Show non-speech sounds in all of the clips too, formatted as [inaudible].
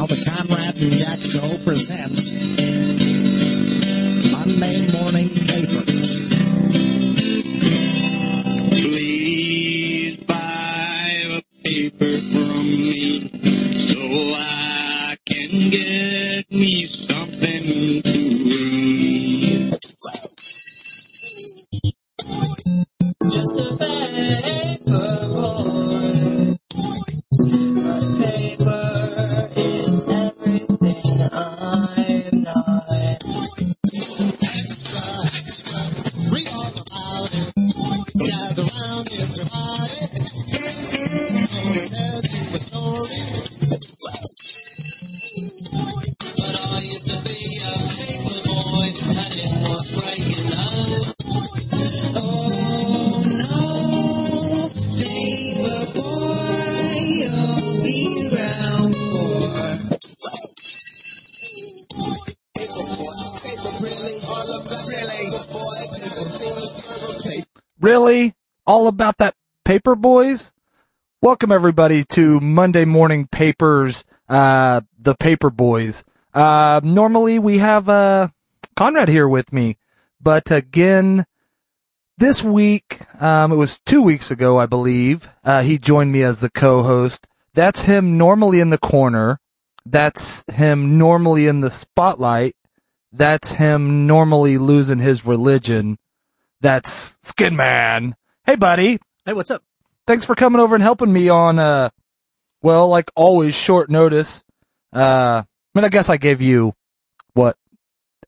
now, the Conrad Jack Show presents boys? Welcome everybody to Monday Morning Papers, uh, the Paper Boys. Uh, normally we have, uh, Conrad here with me, but again, this week, um, it was two weeks ago, I believe, uh, he joined me as the co-host. That's him normally in the corner. That's him normally in the spotlight. That's him normally losing his religion. That's Skin Man. Hey, buddy. Hey, what's up? Thanks for coming over and helping me on, uh, well, like always, short notice. Uh, I mean, I guess I gave you, what,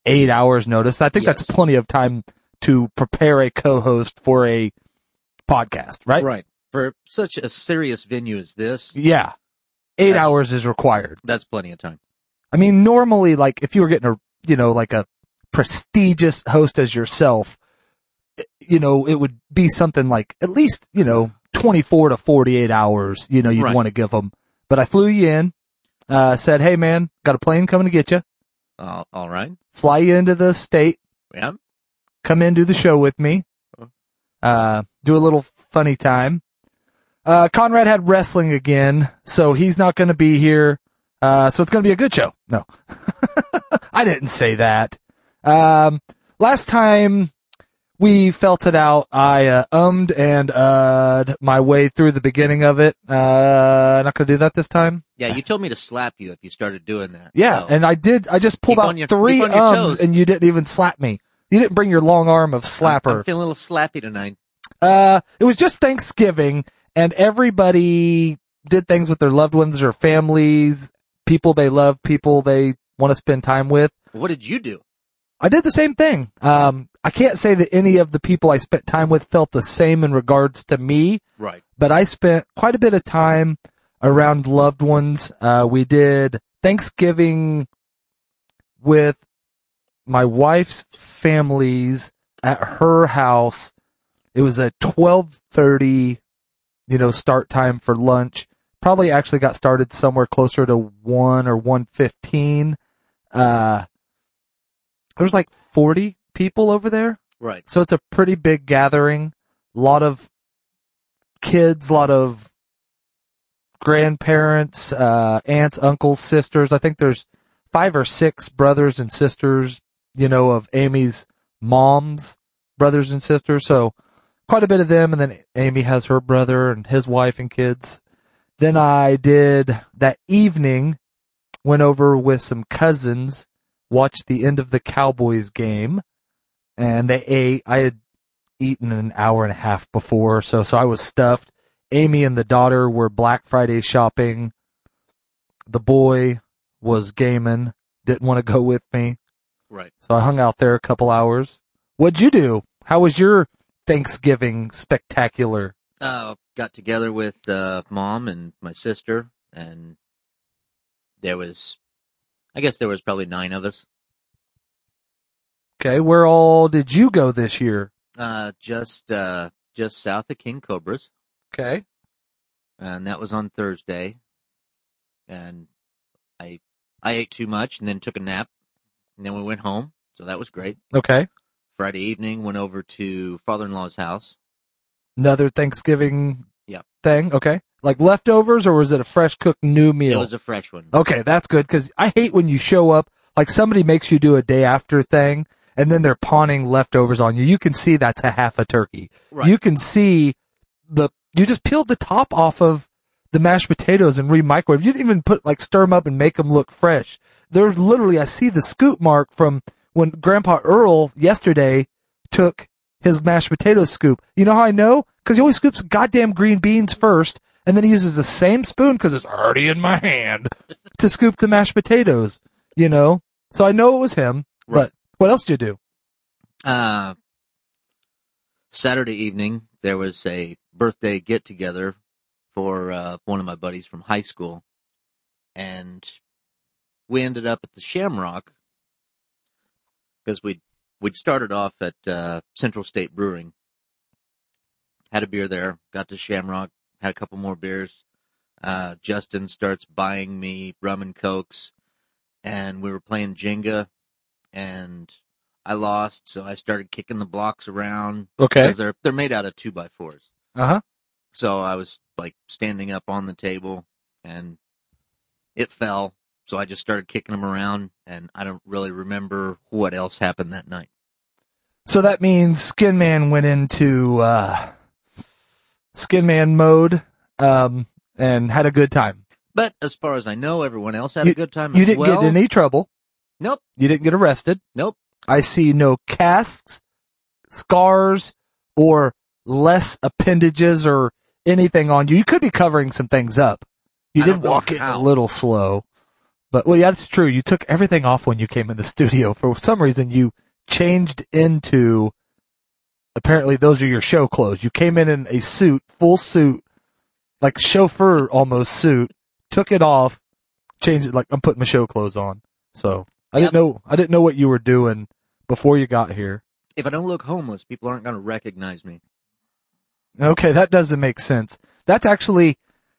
eight hours notice. I think that's plenty of time to prepare a co-host for a podcast, right? Right. For such a serious venue as this, Yeah. Eight hours is required. that's plenty of time. I mean, normally, like, if you were getting a, you know, like a prestigious host as yourself, you know, it would be something like at least, you know, 24 to 48 hours, you know, you'd Right. want to give them. But I flew you in, uh, said, Hey man, got a plane coming to get you, Uh, all right. fly you into the state, Yeah. come in, do the show with me, uh, do a little funny time. Uh, Conrad had wrestling again, so he's not going to be here. Uh, so it's going to be a good show. No, [laughs] I didn't say that. Um, last time we felt it out, I, uh, ummed and, uh, my way through the beginning of it. Uh, not going to do that this time. Yeah, you told me to slap you if you started doing that. Yeah, So, and I did. I just pulled Keep out your- three keep on your ums, toes. and you didn't even slap me. You didn't bring your long arm of I'm, slapper. I'm feeling a little slappy tonight. Uh, it was just Thanksgiving and everybody did things with their loved ones or families, people they love, people they want to spend time with. What did you do? I did the same thing. Um, I can't say that any of the people I spent time with felt the same in regards to me, Right. but I spent quite a bit of time around loved ones. Uh, we did Thanksgiving with my wife's families at her house. It was a 1230, you know, start time for lunch. Probably actually got started somewhere closer to 1 or 115. Uh, there's like 40 people over there. Right. So it's a pretty big gathering. A lot of kids, a lot of grandparents, uh, aunts, uncles, sisters. I think there's five or six brothers and sisters, you know, of Amy's mom's brothers and sisters. So quite a bit of them. And then Amy has her brother and his wife and kids. Then I did that evening, went over with some cousins, watched the end of the Cowboys game and they ate. I had eaten an hour and a half before, so so I was stuffed. Amy and the daughter were Black Friday shopping. The boy was gaming, didn't want to go with me, Right. so I hung out there a couple hours. What'd you do? How was your Thanksgiving spectacular? Uh, got together with uh, mom and my sister, and there was, I guess there was probably nine of us. Okay, where all did you go this year? Uh, just uh, just south of King Cobras, Okay. and that was on Thursday. And I I ate too much and then took a nap, and then we went home. So that was great. Okay. Friday evening, went over to father-in-law's house. Another Thanksgiving. Thing. Okay. like leftovers or was it a fresh cooked new meal? It was a fresh one. Okay, that's good because I hate when you show up, like somebody makes you do a day after thing and then they're pawning leftovers on you. You can see that's a half a turkey. Right. You can see the, you just peeled the top off of the mashed potatoes and re-microwave. You didn't even put, like stir them up and make them look fresh. There's literally, I see the scoop mark from when Grandpa Earl yesterday took his mashed potato scoop. You know how I know? Cause he always scoops goddamn green beans first and then he uses the same spoon cause it's already in my hand [laughs] to scoop the mashed potatoes, you know? So I know it was him, Right. but what else did you do? Uh, Saturday evening, there was a birthday get together for uh, one of my buddies from high school, and we ended up at the Shamrock because we we'd started off at uh, Central State Brewing, had a beer there, got to Shamrock, had a couple more beers. Uh, Justin starts buying me rum and cokes, and we were playing Jenga, and I lost, so I started kicking the blocks around Okay. because they're they're made out of two by fours. Uh huh. So I was like standing up on the table, and it fell. So I just started kicking them around, and I don't really remember what else happened that night. So that means Skin Man went into, uh, Skin Man mode, um, and had a good time. But as far as I know, everyone else had You- a good time. You didn't well. get in any trouble. Nope, You didn't get arrested. nope. I see no casks, scars, or less appendages or anything on you. You could be covering some things up. You I did walk in a little slow. But, well, yeah, that's true. You took everything off when you came in the studio. For some reason, you changed into, apparently those are your show clothes. You came in in a suit, full suit, like chauffeur almost suit, took it off, changed it like I'm putting my show clothes on. So I Yep. didn't know, I didn't know what you were doing before you got here. If I don't look homeless, people aren't going to recognize me. Okay, that doesn't make sense. That's actually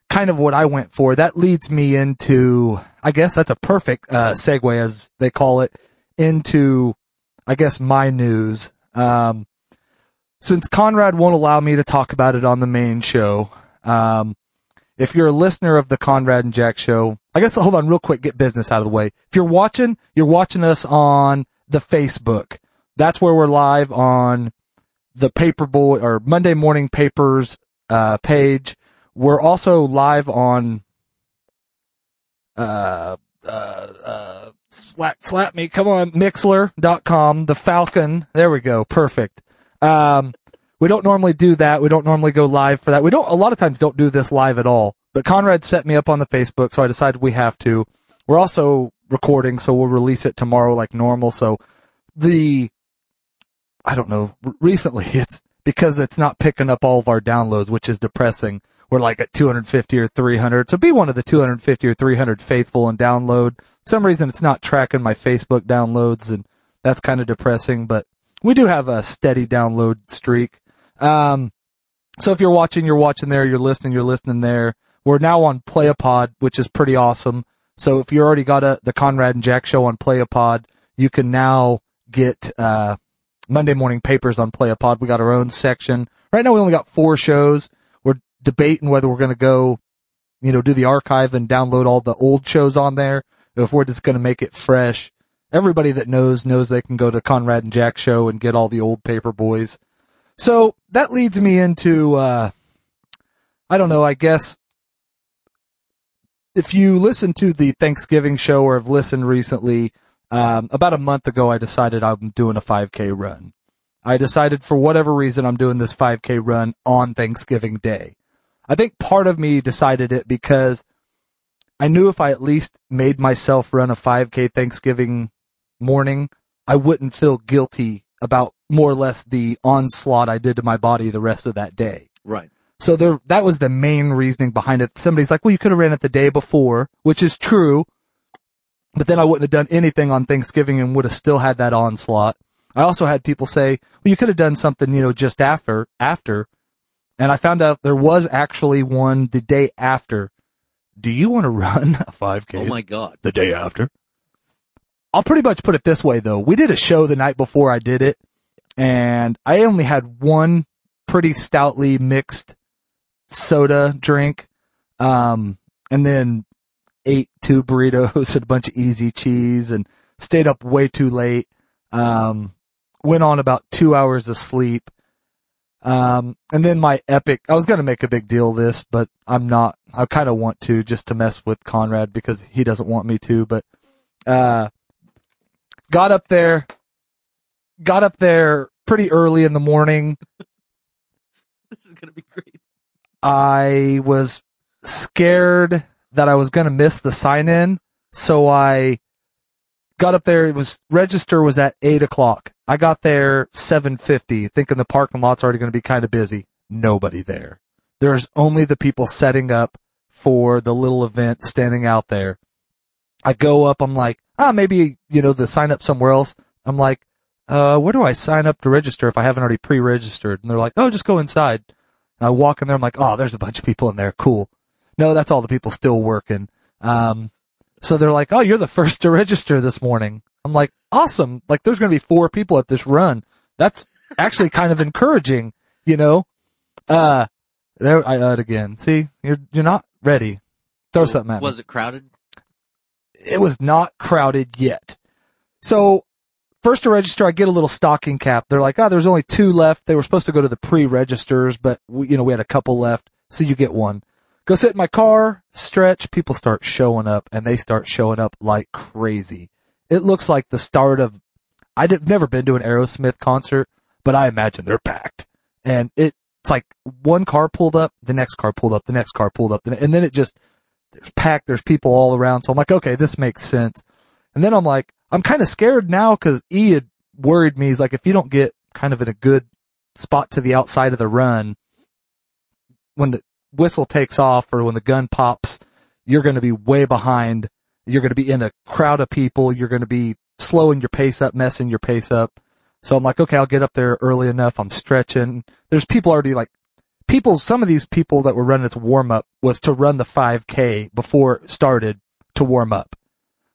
kind of what I went for. That leads me into, I guess that's a perfect uh, segue, as they call it, into, I guess, my news. Um, since Conrad won't allow me to talk about it on the main show, um, if you're a listener of the Conrad and Jack show, I guess hold on real quick, get business out of the way. If you're watching, you're watching us on the Facebook. That's where we're live on the Paperboy or Monday Morning Papers uh, page. We're also live on uh uh uh slap slap me come on mixler.com the falcon there we go perfect um we don't normally do that we don't normally go live for that we don't a lot of times don't do this live at all but conrad set me up on the facebook so i decided we have to we're also recording so we'll release it tomorrow like normal so the I don't know. Recently, [laughs] it's because it's not picking up all of our downloads, which is depressing. We're like at 250 or 300. So be one of the 250 or 300 faithful and download. Some reason, it's not tracking my Facebook downloads, and that's kind of depressing. But we do have a steady download streak. Um, so if you're watching, you're watching there. You're listening, you're listening there. We're now on Playapod, which is pretty awesome. So if you already got a, the Conrad and Jack show on Playapod, you can now get, uh, Monday morning papers on Playapod. We got our own section. Right now we only got four shows. We're debating whether we're going to go, you know, do the archive and download all the old shows on there. If we're just going to make it fresh. Everybody that knows knows they can go to Conrad and Jack show and get all the old paper boys. So that leads me into, uh, I don't know, I guess if you listen to the Thanksgiving show or have listened recently, um, about a month ago, I decided I'm doing a 5K run. I decided for whatever reason I'm doing this 5K run on Thanksgiving Day. I think part of me decided it because I knew if I at least made myself run a 5K Thanksgiving morning, I wouldn't feel guilty about more or less the onslaught I did to my body the rest of that day. Right. So there, that was the main reasoning behind it. Somebody's like, well, you could have ran it the day before, which is true. But then I wouldn't have done anything on Thanksgiving and would have still had that onslaught. I also had people say, well, you could have done something, you know, just after, after. And I found out there was actually one the day after. Do you want to run [laughs] a 5K Oh my God. the day after? I'll pretty much put it this way though. We did a show the night before I did it and I only had one pretty stoutly mixed soda drink. Um, and then ate two burritos [laughs] and a bunch of easy cheese and stayed up way too late. Um, went on about two hours of sleep. Um, and then my epic, I was going to make a big deal of this, but I'm not, I kind of want to just to mess with Conrad because he doesn't want me to, but, uh, got up there, got up there pretty early in the morning. [laughs] This is gonna be great. I was scared that I was going to miss the sign in. So I got up there. It was register was at eight o'clock. I got there 750 thinking the parking lot's already going to be kind of busy. Nobody there. There's only the people setting up for the little event standing out there. I go up. I'm like, ah, maybe, you know, the sign up somewhere else. I'm like, uh, where do I sign up to register if I haven't already pre-registered? And they're like, oh, just go inside. And I walk in there. I'm like, oh, there's a bunch of people in there. Cool. No, that's all the people still working. Um, so they're like, oh, you're the first to register this morning. I'm like, awesome. Like there's going to be four people at this run. That's actually kind of encouraging, you know? Uh, there, I uh again. See, you're, you're not ready. Throw something at me Was it crowded? it was not crowded yet. So first to register, I get a little stocking cap. They're like, oh, there's only two left. They were supposed to go to the pre-registers, but we, you know, we had a couple left. So you get one. Go sit in my car, stretch. People start showing up and they start showing up like crazy. It looks like the start of, I've never been to an Aerosmith concert, but I imagine they're packed and it, it's like one car pulled up, the next car pulled up, the next car pulled up, and then it just, there's packed, there's people all around. So I'm like, okay, this makes sense. And then I'm like, I'm kind of scared now because E had worried me. He's like, if you don't get kind of in a good spot to the outside of the run, when the whistle takes off or when the gun pops, you're going to be way behind. You're going to be in a crowd of people. You're going to be slowing your pace up, messing your pace up. So I'm like, okay, I'll get up there early enough. I'm stretching. There's people already like people, some of these people that were running its warm up was to run the 5K before it started to warm up.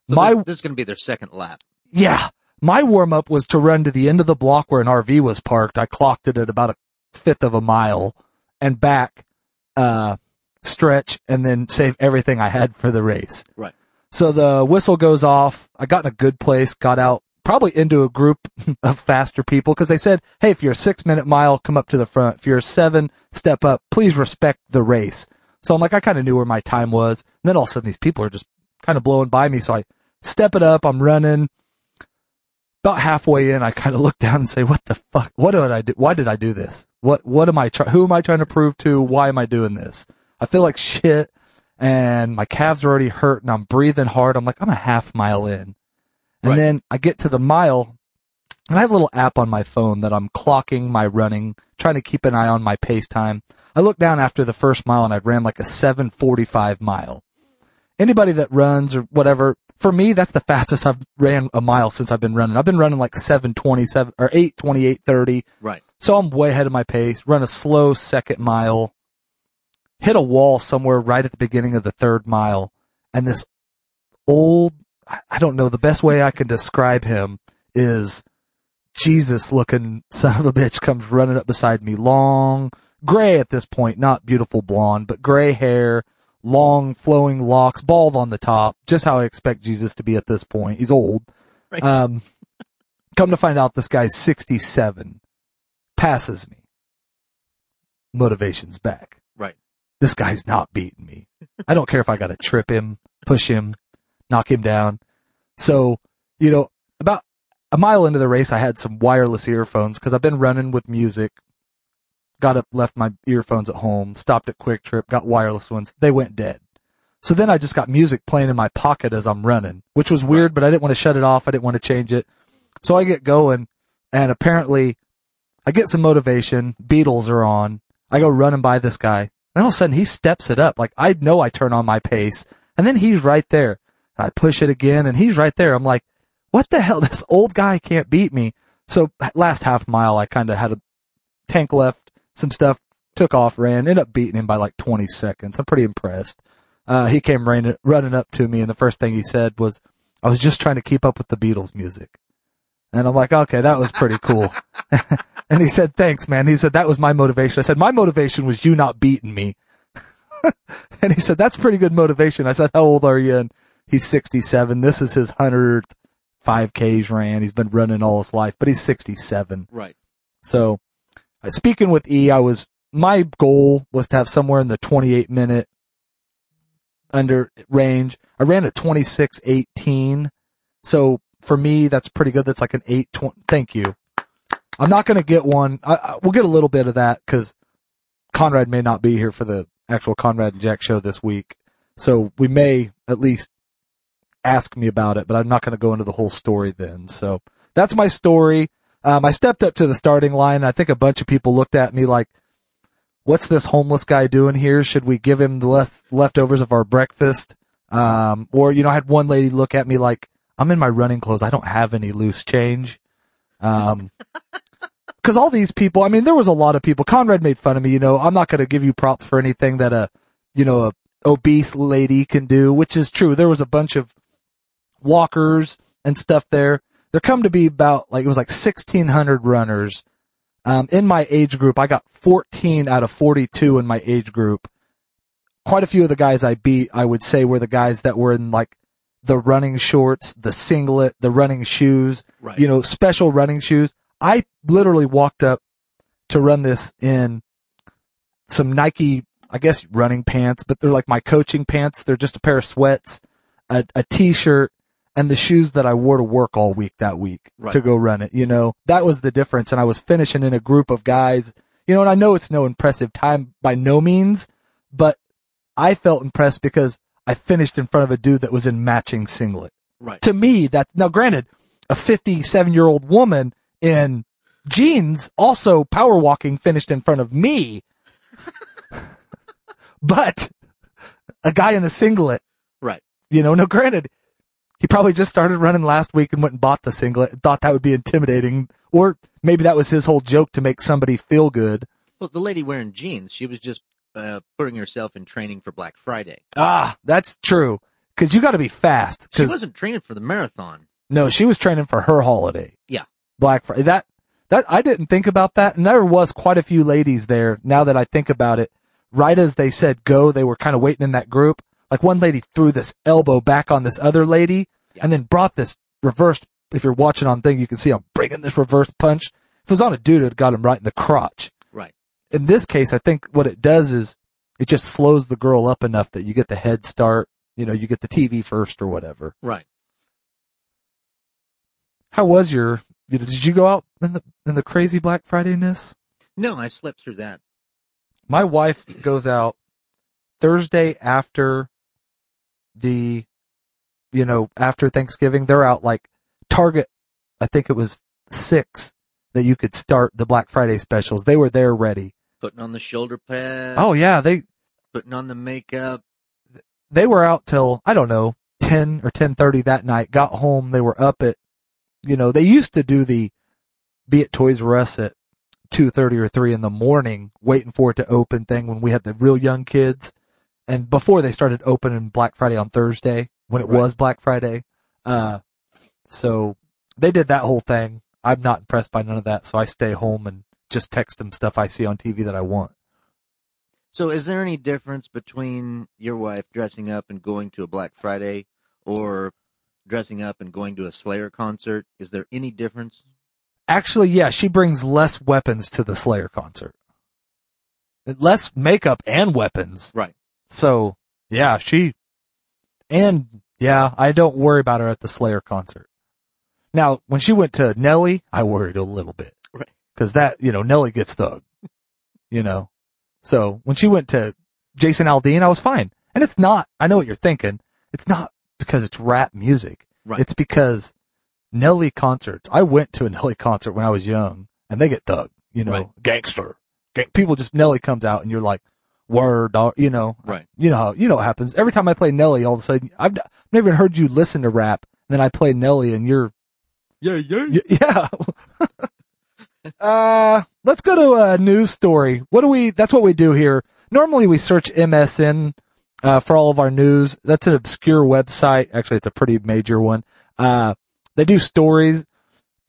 So My, this, this is gonna be their second lap. yeah, my warm up was to run to the end of the block where an RV was parked. I clocked it at about a fifth of a mile and back, uh, stretch and then save everything I had for the race. Right. So the whistle goes off. I got in a good place, got out probably into a group [laughs] of faster people because they said, Hey, if you're a six minute mile, come up to the front. If you're a seven, step up. Please respect the race. So I'm like, I kind of knew where my time was. And then all of a sudden these people are just kind of blowing by me. So I step it up. I'm running about halfway in. I kind of [laughs] look down and say, what the fuck? What did I do? Why did I do this? What, what am I trying? Who am I trying to prove to? Why am I doing this? I feel like [laughs] shit and my calves are already hurt and I'm breathing hard. I'm like, I'm a half mile in. And Right. then I get to the mile and I have a little app on my phone that I'm clocking my running, trying to keep an eye on my pace time. I look down after the first mile and I ran like a 745 mile. Anybody that runs or whatever, for me, that's the fastest I've ran a mile since I've been running. I've been running like 727 or 82830. Right. So I'm way ahead of my pace, run a slow second mile, hit a wall somewhere right at the beginning of the third mile. And this old, I don't know, the best way I can describe him is Jesus looking [laughs] son of a bitch comes running up beside me. Long, gray at this point, not beautiful blonde, but gray hair, long flowing locks, bald on the top, just how I expect Jesus to be at this point. He's old. Right. Um, come to find out this guy's 67, passes me. Motivation's back. This guy's not beating me. I don't care if I gotta trip him, push him, knock him down. So, you know, about a mile into the race, I had some wireless earphones because I've been running with music. Got up, left my earphones at home, stopped at QuikTrip, got wireless ones. They went dead. So then I just got music playing in my pocket as I'm running, which was weird, but I didn't want to shut it off. I didn't want to change it. So I get going and apparently I get some motivation. Beatles are on. I go running by this guy. Then all of a sudden he steps it up. Like I know I turn on my pace and then he's right there. I push it again and he's right there. I'm like, what the hell? [laughs] This old guy can't beat me. So last half mile, I kind of had a tank left, some stuff, took off, ran, ended up beating him by like 20 seconds. I'm pretty impressed. Uh, he came running, running up to me and the first thing he said was, I was just trying to keep up with the Beatles music. And I'm like, okay, that was pretty cool. [laughs] and he said, thanks, man. He said, that was my motivation. I said, my motivation was you not beating me. [laughs] and he said, that's pretty good motivation. I said, how old are you? And he's 67. This is his 100th 5Ks ran. He's been running all his life, but he's 67. Right. So, uh, speaking with E, I was, my goal was to have somewhere in the 28 minute under range. I ran a 26.18. So for me, that's pretty good. That's like an eight twenty. Thank you. I'm not going to get one. I, I, we'll get a little bit of that because Conrad may not be here for the actual Conrad and Jack show this week. So we may at least ask me about it, but I'm not going to go into the whole story then. So that's my story. Um, I stepped up to the starting line. I think a bunch of people looked at me like, what's this homeless guy doing here? Should we give him the left, leftovers of our breakfast? Um, or, you know, I had one lady look at me like, I'm in my running clothes. I don't have any loose change. Um, [laughs] cause all these people, I mean, there was a lot of people. Conrad made fun of me, you know, I'm not going to give you props for anything that a, you know, a obese lady can do, which is true. There was a bunch of walkers and stuff there. There come to be about like, it was like 1600 runners. Um, in my age group, I got 14 out of 42 in my age group. Quite a few of the guys I beat, I would say were the guys that were in like the running shorts, the singlet, the running shoes, Right. you know, special running shoes. I literally walked up to run this in some Nike, I guess running pants, but they're like my coaching pants. They're just a pair of sweats, a, a t-shirt, and the shoes that I wore to work all week that week Right. to go run it. You know, that was the difference. And I was finishing in a group of guys, you know, and I know it's no impressive time by no means, but I felt impressed because I finished in front of a dude that was in matching singlet. Right. To me, that now granted, a 57 year old woman in jeans also power walking finished in front of me. [laughs] but a guy in a singlet, Right. you know, no granted, he probably just started running last week and went and bought the singlet, and thought that would be intimidating, or maybe that was his whole joke to make somebody feel good. Well, the lady wearing jeans, she was just uh, putting herself in training for Black Friday. Ah, that's true. Cause you gotta be fast. She wasn't training for the marathon. No, she was training for her holiday. Yeah. Black Friday. That, that, I didn't think about that. And there was quite a few ladies there. Now that I think about it, right as they said go, they were kind of waiting in that group. Like one lady threw this elbow back on this other lady Yeah. and then brought this reversed. If you're watching on thing, you can see I'm bringing this reverse punch. If it was on a dude, it got him right in the crotch. In this case, I think what it does is it just slows the girl up enough that you get the head start. You know, you get the TV first or whatever. Right. How was your? You know, did you go out in the in the crazy Black Friday ness? No, I slept through that. My wife goes out Thursday after the, you know, after Thanksgiving. They're out like Target. I think it was six that you could start the Black Friday specials. They were there ready. Putting on the shoulder pads. Oh yeah, they Putting on the makeup. they were out till I don't know ten or ten thirty that night. Got home, they were up at, you know, they used to do the, be at Toys R Us at two thirty or three in the morning, waiting for it to open thing when we had the real young kids, and before they started opening Black Friday on Thursday when it Right. was Black Friday. Uh, so they did that whole thing. I'm not impressed by none of that, so I stay home and just text them stuff I see on TV that I want. So, is there any difference between your wife dressing up and going to a Black Friday, or dressing up and going to a Slayer concert? Is there any difference? Actually, yeah, she brings less weapons to the Slayer concert. Less makeup and weapons. Right. So, yeah, she, and yeah, I don't worry about her at the Slayer concert. Now, when she went to Nelly, I worried a little bit. Right. Cause that, you know, Nelly gets thug. you know? So when she went to Jason Aldean, I was fine. And it's not, I know what you're thinking. It's not because it's rap music. Right. It's because Nelly concerts. I went to a [laughs] Nelly concert when I was young and they get thug, you know, Right. gangster. Gang- people just, Nelly comes out and you're like, word, dog, you know, Right. you know how, you know what happens. Every time I play Nelly, all of a sudden, I've n- never even heard you listen to rap. And Then I play Nelly and you're, Yeah, yeah. y- [laughs] yeah. Uh, let's go to a news story. What do we, that's what we do here. Normally we search MSN, uh, for all of our news. That's an obscure website. Actually, it's a pretty major one. Uh, they do stories.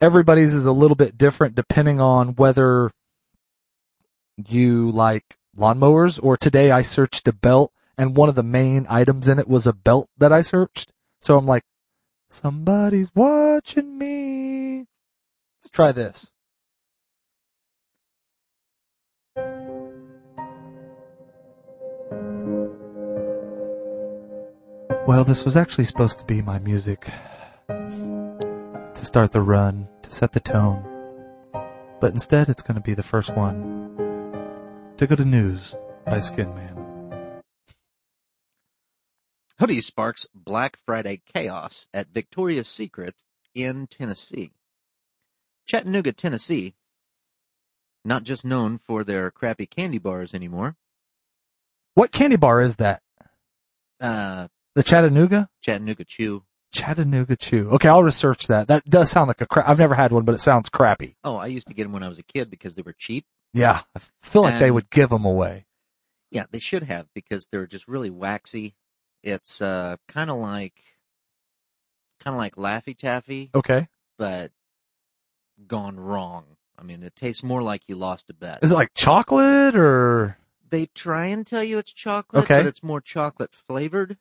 Everybody's is a little bit different depending on whether you like lawnmowers or today I searched a belt and one of the main items in it was a belt that I searched. So I'm like, somebody's watching me. Let's try this. Well, this was actually supposed to be my music to start the run, to set the tone. But instead, it's going to be the first one to go to news by Skin Man. Hoodie sparks Black Friday chaos at Victoria's Secret in Tennessee. Chattanooga, Tennessee, not just known for their crappy candy bars anymore. What candy bar is that? Uh, The Chattanooga? Chattanooga Chew. Chattanooga Chew. Okay, I'll research that. That does sound like a crap. I've never had one, but it sounds crappy. Oh, I used to get them when I was a kid because they were cheap. Yeah, I feel like they would give them away. Yeah, they should have because they're just really waxy. It's uh kind of like kind of like Laffy Taffy, Okay. but gone wrong. I mean, it tastes more like you lost a bet. Is it like chocolate or? They try and tell you it's chocolate, Okay. but it's more chocolate flavored.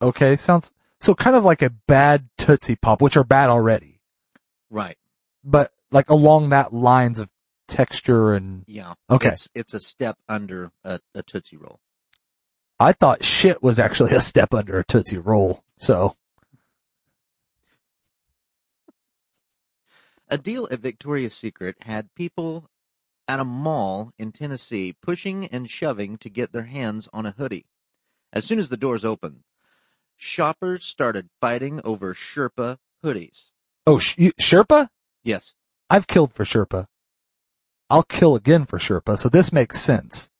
Okay, sounds so kind of like a bad Tootsie Pop, which are bad already, Right. but like along that lines of texture and Yeah. Okay. It's it's a step under a, a Tootsie Roll. I thought shit was actually a step under a Tootsie Roll. So, A deal at Victoria's Secret had people at a mall in Tennessee pushing and shoving to get their hands on a hoodie. As soon as the doors opened, shoppers started fighting over Sherpa hoodies. oh, sh- you, Sherpa? Yes. I've killed for Sherpa. I'll kill again for Sherpa, so this makes sense.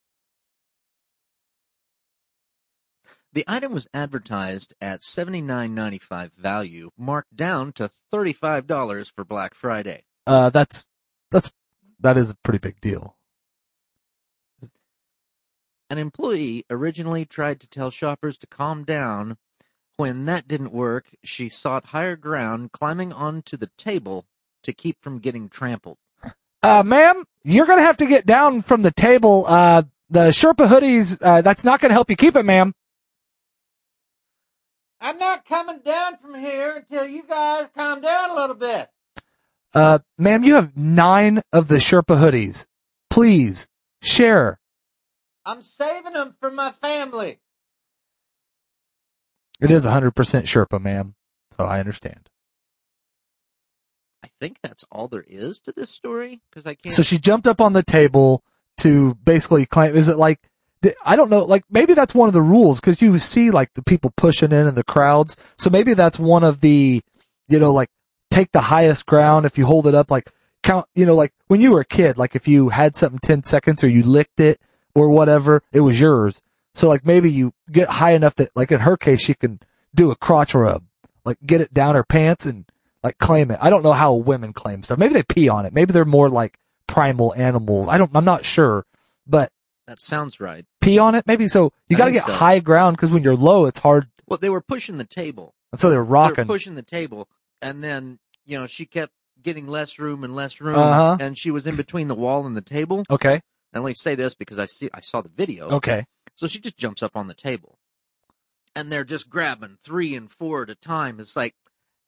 The item was advertised at $79.95 value, marked down to $35 for Black Friday. Uh, that's, that's, that is a pretty big deal. An employee originally tried to tell shoppers to calm down. When that didn't work, she sought higher ground, climbing onto the table to keep from getting trampled. Uh, ma'am, you're gonna have to get down from the table. Uh, the Sherpa hoodies, uh, that's not gonna help you keep it, ma'am. I'm not coming down from here until you guys calm down a little bit. Uh, ma'am, you have nine of the Sherpa hoodies. Please, share. I'm saving them for my family. It is 100% Sherpa, ma'am. So I understand. I think that's all there is to this story because I can't. So she jumped up on the table to basically claim, is it like, I don't know, like maybe that's one of the rules because you see like the people pushing in and the crowds. So maybe that's one of the, you know, like take the highest ground if you hold it up, like count, you know, like when you were a kid, like if you had something 10 seconds or you licked it or whatever, it was yours. So like maybe you get high enough that like in her case, she can do a crotch rub, like get it down her pants and like claim it. I don't know how women claim stuff. Maybe they pee on it. Maybe they're more like primal animals. I don't, I'm not sure, but that sounds right. pee on it. Maybe so you got to get so. high ground because when you're low, it's hard. Well, they were pushing the table. And so They were rocking. pushing the table, and then you know she kept getting less room and less room, Uh-huh. and she was in between the wall and the table. Okay. And let me say this because I see I saw the video. Okay. So she just jumps up on the table. And they're just grabbing three and four at a time. It's like,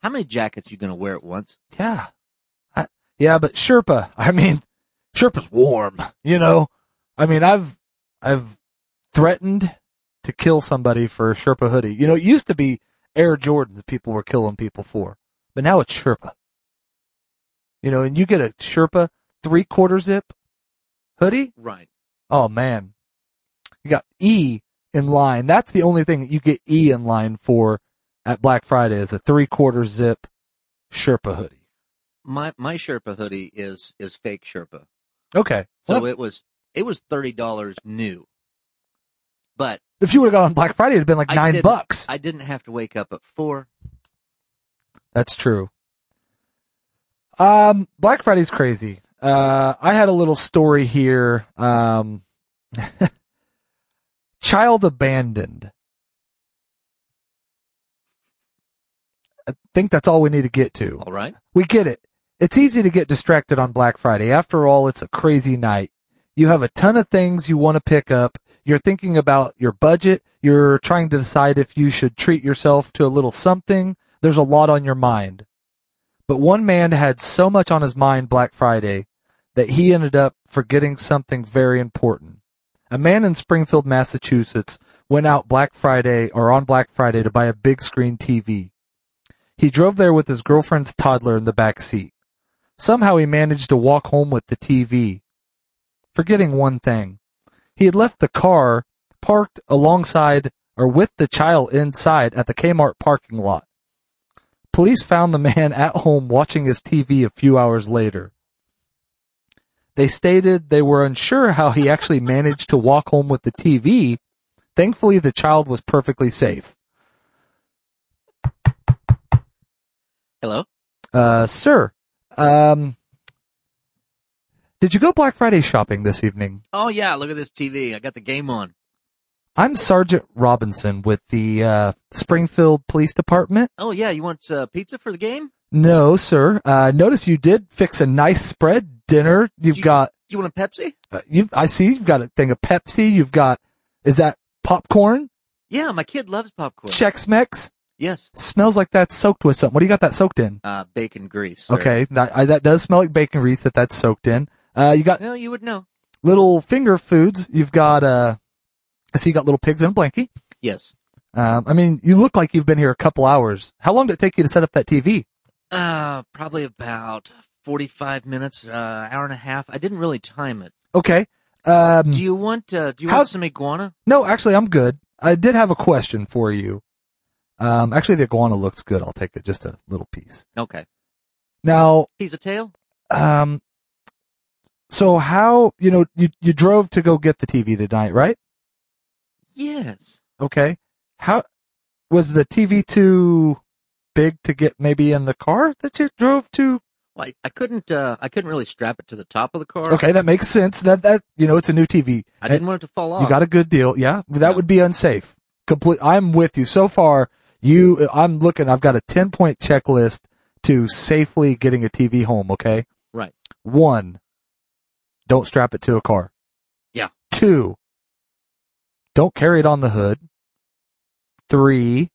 how many jackets you gonna wear at once? Yeah. I, yeah, but Sherpa, I mean, Sherpa's warm, you know? I mean, I've, I've threatened to kill somebody for a Sherpa hoodie. You know, it used to be Air Jordans people were killing people for, but now it's Sherpa. You know, and you get a Sherpa three quarter zip hoodie. Right. Oh man. You got E in line. That's the only thing that you get E in line for at Black Friday is a three quarter zip Sherpa hoodie. My my Sherpa hoodie is is fake Sherpa. Okay. So Well, it was it was thirty dollars new. But if you would have got on Black Friday, it'd have been like nine bucks. I didn't have to wake up at four. That's true. Um, Black Friday's crazy. Uh, I had a little story here. Um, [laughs] child abandoned. I think that's all we need to get to. All right. We get it. It's easy to get distracted on Black Friday. After all, it's a crazy night. You have a ton of things you want to pick up. You're thinking about your budget. You're trying to decide if you should treat yourself to a little something. There's a lot on your mind. But one man had so much on his mind Black Friday that he ended up forgetting something very important. A man in Springfield, Massachusetts went out Black Friday or on Black Friday to buy a big screen TV. He drove there with his girlfriend's toddler in the back seat. Somehow he managed to walk home with the TV, forgetting one thing. He had left the car parked alongside or with the child inside at the Kmart parking lot. Police found the man [laughs] at home watching his TV a few hours later. They stated they were unsure how he actually managed to walk home with the TV. Thankfully, the child was perfectly safe. Hello? Uh, sir, um, did you go Black Friday shopping this evening? Oh yeah, look at this TV. I got the game on. I'm Sergeant Robinson with the uh, Springfield Police Department. Oh yeah, you want uh, pizza for the game? No, sir. Uh, notice you did fix a nice spread dinner. You've You- got, You want a Pepsi? uh, you I see you've got a thing of Pepsi. You've got, is that popcorn? Yeah, my kid loves popcorn. Chex Mix? Yes. Smells like that's soaked with something. What do you got that soaked in? Uh, bacon grease. sir. Okay, that, I, that does smell like bacon grease that that's soaked in. Uh, you got Well, you would know. little finger foods. You've got, uh, I see you got little pigs in a blankie. Yes. Um, I mean, you look like you've been here a couple hours. How long did it take you to set up that TV? Uh, probably about 45 minutes, uh, hour and a half. I didn't really time it. Okay. Um, Do you want, uh, do you How- want some iguana? no, actually, I'm good. I did have a question for you. Um, actually, the iguana looks good. I'll take it just a little piece. Okay. Now, Piece of tail? um, so how, you know, you, you drove to go get the TV tonight, right? Yes. Okay. How, was the TV too big to get maybe in the car that you drove to? I, I couldn't, uh, I couldn't really strap it to the top of the car. Okay, that makes sense. That, that, you know, it's a new TV. I didn't want it to fall off. You got a good deal. Yeah. That would be unsafe. Complete. I'm with you. So far, you, I'm looking, I've got a 10 point checklist to safely getting a TV home. Okay. Right. One, don't strap it to a car. Yeah. Two, don't carry it on the hood. Three,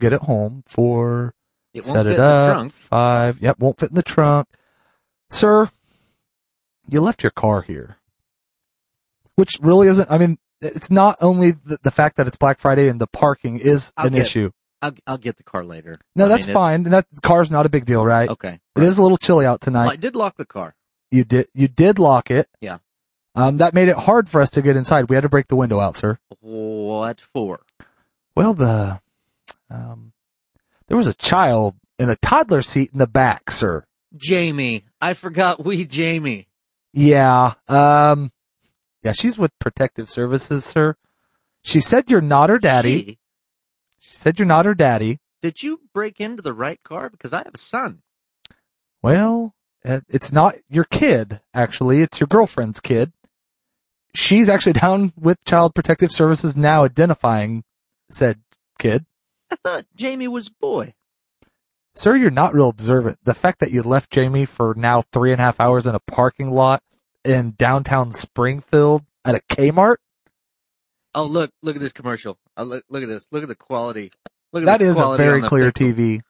get it home. Four, It won't set fit it in up. the trunk. Five, yep, won't fit in the trunk. Sir, you left your car here. Which really isn't, I mean, it's not only the, the fact that it's Black Friday and the parking is I'll an get- issue. I'll, I'll get the car later. No, I that's mean, fine. That car's not a big deal, right? Okay. It is a little chilly out tonight. Well, I did lock the car. You did, you did lock it. Yeah. Um, that made it hard for us to get inside. We had to break the window out, sir. What for? Well, the, um, there was a child in a toddler seat in the back, sir. Jamie. I forgot we Jamie. Yeah. Um, yeah, she's with protective services, sir. She said you're not her daddy. She- She said you're not her daddy. did you break into the right car? Because I have a son. Well, uh, it's not your kid, actually. It's your girlfriend's kid. She's actually [laughs] down with Child Protective Services now identifying said kid. I thought Jamie was a boy. Sir, you're not real observant. The fact that you left Jamie for now three and a half hours in a parking lot in downtown Springfield at a Kmart, Oh, look, look at this commercial. Uh, look, look at this. Look at the quality. Look at that is a very clear. TV.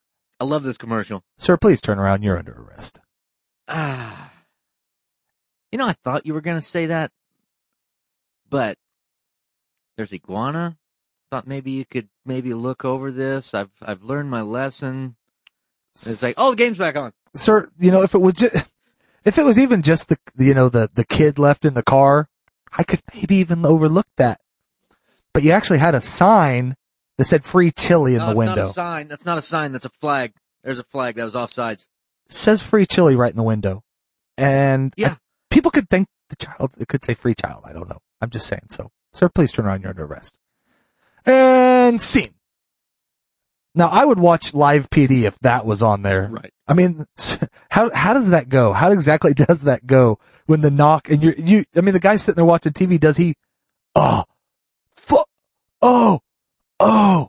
I love this commercial. Sir, please turn around. You're under arrest. Ah. You know, I thought you were going to say that, but there's iguana. Thought maybe you could maybe look over this. I've I've learned my lesson. It's like, oh, the game's back on. sir, you know, if it was just, if it was even just the, you know, the, the kid left in the car, I could maybe even overlook that. But you actually had a sign that said free chili in no, the window. not a sign. That's not a sign. That's a flag. There's a flag that was offsides. It says free chili right in the window. And Yeah. I- people could think the child, it could say free child. I don't know. I'm just saying. So, sir, please turn around. You're under arrest. And scene. Now, I would watch live PD if that was on there. Right. I mean, [laughs] how how does that go? How exactly [laughs] does that go when the knock and you you? I mean, the guy sitting there watching TV. Does he? Oh, fu- oh, oh,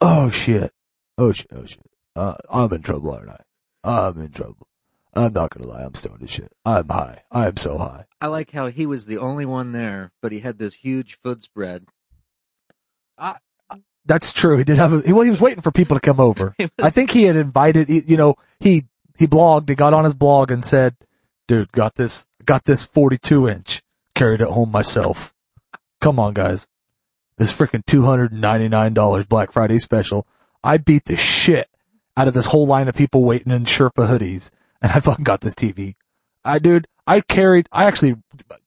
oh shit, oh shit, oh shit. Uh, I'm in trouble, aren't I? I'm in trouble. I'm not gonna lie, I'm stoned as shit. I'm high. I'm so high. I like how he was the only one there, but he had this huge food spread. That's true. He did have a, well, he was waiting for people to come over. [laughs] Was- I think he had invited, you know, he, he blogged, he got on his blog and said, dude, got this, got this 42 inch, carried it home myself. Come on, guys. This freaking $299 Black Friday special. I beat the shit out of this whole line of people waiting in Sherpa hoodies and I [laughs] fucking got this TV. I, dude, I carried, I actually,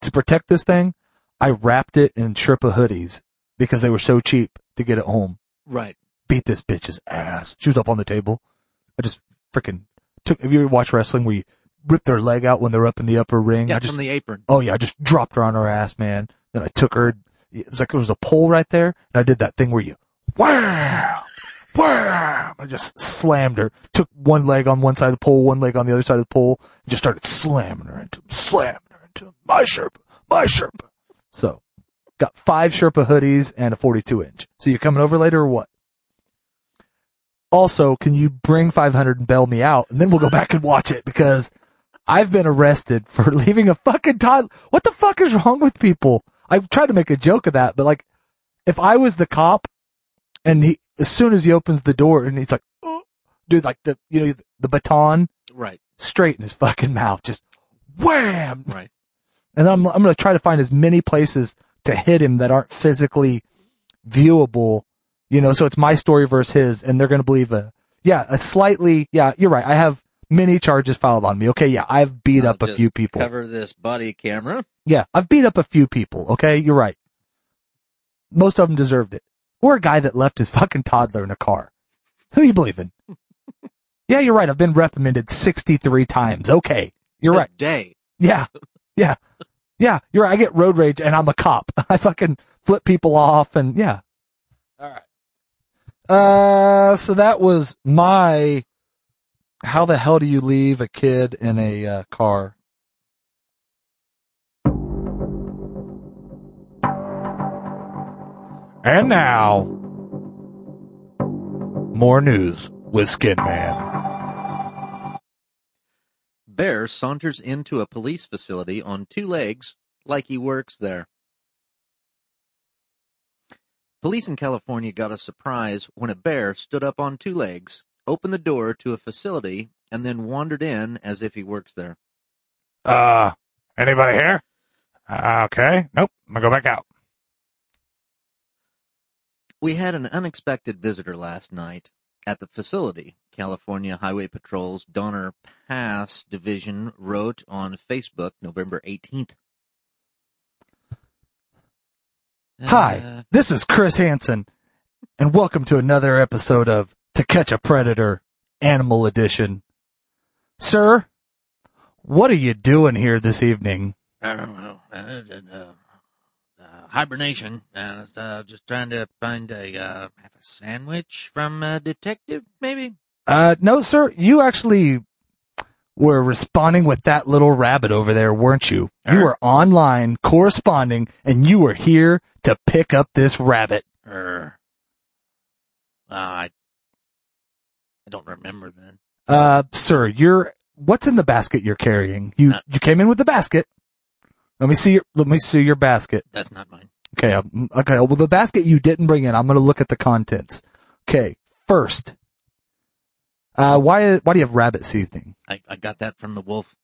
to protect this thing, I wrapped it in Sherpa hoodies because they were so cheap to get it home Right. beat this bitch's ass. She was up on the table. I just freaking took. Have you ever watched wrestling where you rip their leg out when they're up in the upper ring? Yeah, I just, from the apron. oh yeah, I just dropped her on her ass, man. Then I took her. It was like there was a pole right there, and I did that thing where you wham, wham. I just slammed her. Took one leg on one side of the pole, one leg on the other side of the pole, and just started slamming her into him, slamming her into him. My Sherpa, my Sherpa. So, got five Sherpa hoodies and a 42 inch. So you coming over later or what? Also, can you bring 500 and bail me out? And then we'll go back and watch it because I've been arrested for [laughs] leaving a fucking toddler. What the fuck is wrong with people? I tried to make a joke of that, but like, if I was the cop and he, as soon as he opens the door and he's like, oh, dude, like the, you know, the baton Right. straight in his fucking mouth, just wham. Right. And I'm, I'm going to try to find as many places to hit him that aren't physically viewable, you know, so it's my story versus his and they're going to believe a, yeah, a slightly, yeah, you're right. I have many charges filed on me. Okay. Yeah. I've beat I'll up a few people. Cover this body camera. Yeah. I've beat up a few people. Okay. You're right. Most of them deserved it. Or a guy that left his [laughs] fucking toddler in a car. Who you believing? [laughs] yeah, you're right. I've been reprimanded 63 times. Okay. You're right. Day. Yeah. Yeah. [laughs] Yeah. You're right. I get road rage and I'm a cop. [laughs] I fucking flip people off and yeah. All right. Uh, so that was my, how the hell do you leave a kid in a uh, car? And now, more news with Skin Man. Bear saunters into a police facility on two legs like he works there. Police in California got a surprise when a bear stood up on two legs, opened the door to a facility, and then wandered in as if he works there. Uh, anybody here? Uh, okay. Nope. I'm gonna go back out. We had an unexpected visitor last night at the facility. California Highway Patrol's Donner Pass Division wrote on Facebook November 18th. Hi, Uh, this is Chris Hansen, and welcome to another episode of To Catch a Predator Animal Edition. Sir, what are you doing here this evening? I don't know. Uh, uh, uh, hibernation. Uh, just trying to find a uh, have a sandwich from a detective, maybe. Uh, no, sir, you actually were responding with that little rabbit over there, weren't you? You Er. were online corresponding, and you were here to pick up this rabbit. Or uh, I I don't remember then. Uh, sir, you're, what's in the basket you're carrying? You, Not- you came in with the basket. Let me see your, let me see your basket. That's not mine. Okay. um, Okay. Well, the basket you didn't bring in, I'm going to look at the contents. Okay. First, uh, why, why do you have rabbit seasoning? I, I got that from the wolf.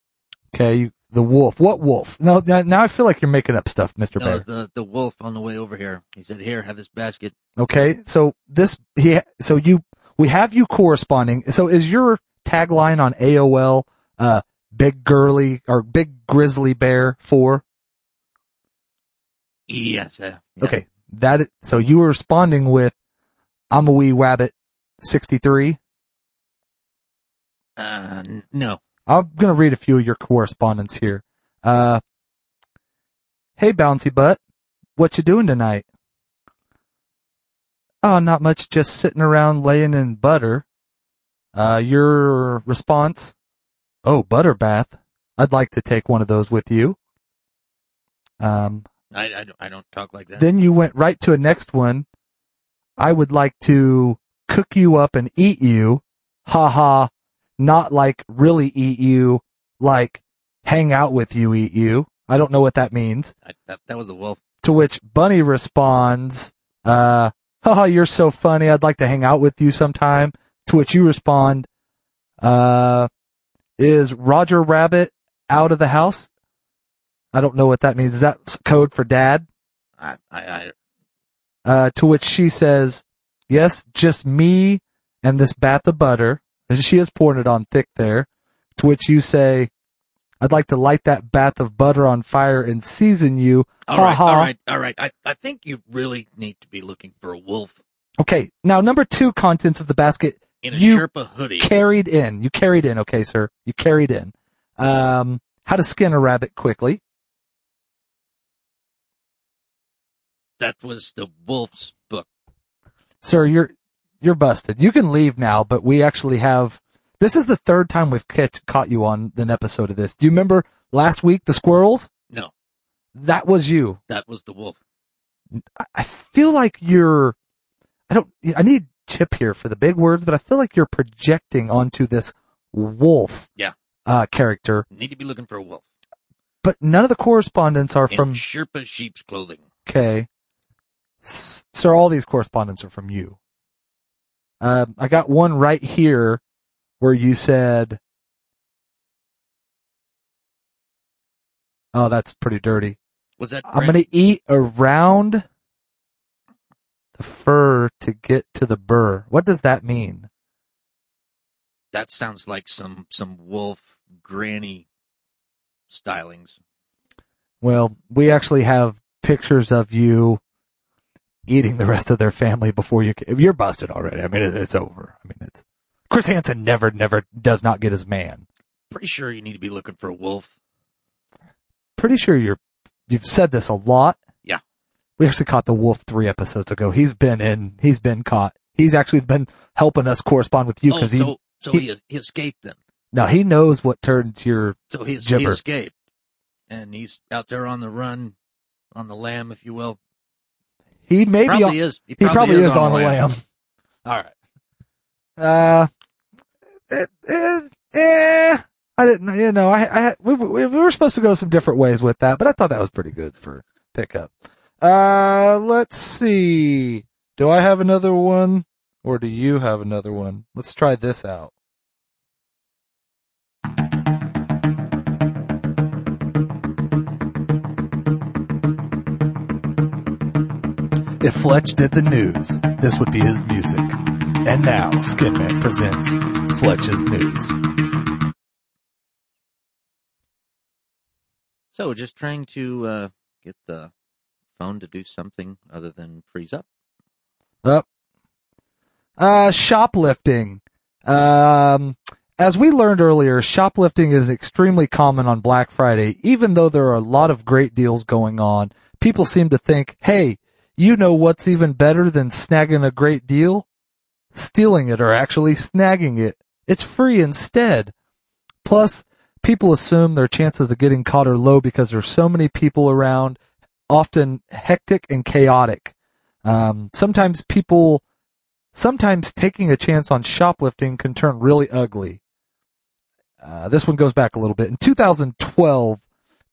Okay. You, the wolf. What wolf? No, now now I feel like you're making up stuff, Mr. That Bear. was the the wolf on the way over here. He said, "Here, have this basket." Okay. So this, he, so you, we have you corresponding. So is your tagline on AOL, uh, big girly or big grizzly bear four? Yes. Uh, yeah. Okay. That, so you were responding with, I'm a wee rabbit 63. Uh, no. I'm gonna read a few of your correspondence here. Uh, hey, bouncy butt, what you doing tonight? Oh, not much, just sitting around laying in butter. Uh, your response? Oh, butter bath. I'd like to take one of those with you. Um, I, I, I don't talk like that. then you went right to a next one. I would like to cook you up and eat you. Ha ha. Not like really eat you. like hang out with you, eat you. I don't know what that means. I, that, that was the wolf. To which Bunny responds, uh, haha, you're so funny. I'd like to hang out with you sometime. To which you respond, uh, is Roger Rabbit out of the house? I don't know what that means. Is that code for dad? I, I, I Uh, to which she says, yes, just me and this bath of butter. And she is pouring it on thick there. To which you say, I'd like to light that bath of butter on fire and season you. all Ha right, ha. all right, all right. I, I think you really need to be looking for a wolf Okay. Now, number two contents of the basket in a You Sherpa hoodie. carried in. You carried in. Okay, sir. You carried in. Um, how to skin a rabbit quickly. That was the wolf's book. Sir, you're, you're busted. You can leave now, but we actually have, this is the third time we've catch, caught you on an episode of this. Do you remember last week, the squirrels? No, That was you. that was the wolf. I- I feel like you're, I don't, I need Chip here for the big words, but I feel like you're projecting onto this wolf, Yeah. uh, character, Need to be looking for a wolf. but none of the correspondents are In from, Sherpa sheep's clothing. okay. S- Sir, all these correspondents are from you. Um, I got one right here where you said, oh, that's pretty dirty. Was that? I'm gonna eat around the fur to get to the burr. What does that mean? That sounds like some some wolf granny stylings. Well, we actually have pictures of you eating the rest of their family before you. If you're busted already, I mean, it, it's over. I mean, it's Chris Hansen never, never does not get his man. Pretty sure you need to be looking for a wolf. Pretty sure you're. You've said this a lot. Yeah. We actually caught the wolf three episodes ago. He's been in. He's been caught. He's actually been helping us correspond with you oh, because he. so so he- he, he escaped then. No, he knows what turns your So he, he escaped, and he's out there on the run, on the lamb, if you will. He may be on, is. he probably, is, on the lamb. All right. Uh, it, it, eh, I didn't, you know, I, I, we, we we were supposed to go some different ways with that, but I thought that was pretty good for pickup. Uh, let's see. Do I have another one or do you have another one? Let's try this out. If Fletch did the news, this would be his music. And now, Skinman presents Fletch's News. So just trying to uh, get the phone to do something other than freeze up. Up. Uh, shoplifting. Um, as we learned earlier, shoplifting is extremely common on Black Friday. Even though there are a lot of great deals going on, people seem to think, hey, you know what's even better than snagging a great deal? Stealing it or actually snagging it. It's free instead. Plus, people assume their chances of getting caught are low because there's so many people around, often hectic and chaotic. Um, sometimes people, sometimes taking a chance on shoplifting can turn really ugly. Uh, this one goes back a little bit. In 2012,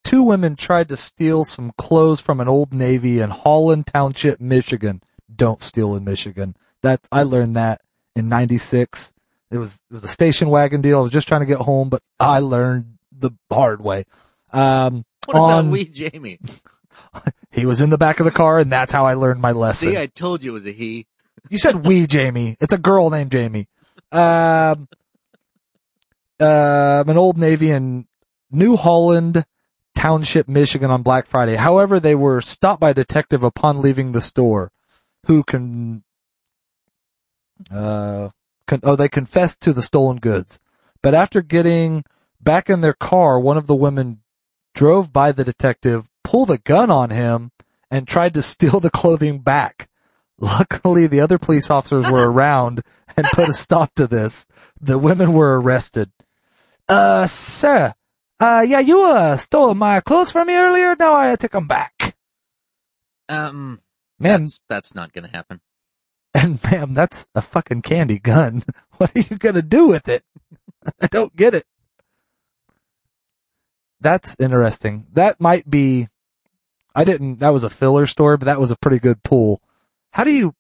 two women tried to steal some clothes from an old Navy in Holland Township, Michigan. Don't steal in Michigan. That, I learned that in 96. It was, it was a station wagon deal. I was just trying to get home, but I learned the hard way. Um, What on, about we, Jamie? [laughs] he was in the back of the car and that's how I learned my lesson. See, I told you it was a he. [laughs] You said we, Jamie. It's a girl named Jamie. Um, um, an old Navy in New Holland Township, Michigan on Black Friday. However, they were stopped by a detective upon leaving the store who can, uh, con- oh, they confessed to the stolen goods. But after getting back in their car, one of the women drove by the detective, pulled a gun on him, and tried to [laughs] steal the clothing back. Luckily, the other police officers were [laughs] around and put a stop to this. The women were arrested. Uh, sir, uh, yeah, you, uh, stole my clothes from me earlier. Now I take them back. Um, Man, that's, that's not going to happen. and ma'am, that's a fucking candy gun. [laughs] What are you gonna do with it? I [laughs] don't get it. that's interesting. That might be. I didn't. That was a filler story, but that was a pretty good pull. How do you?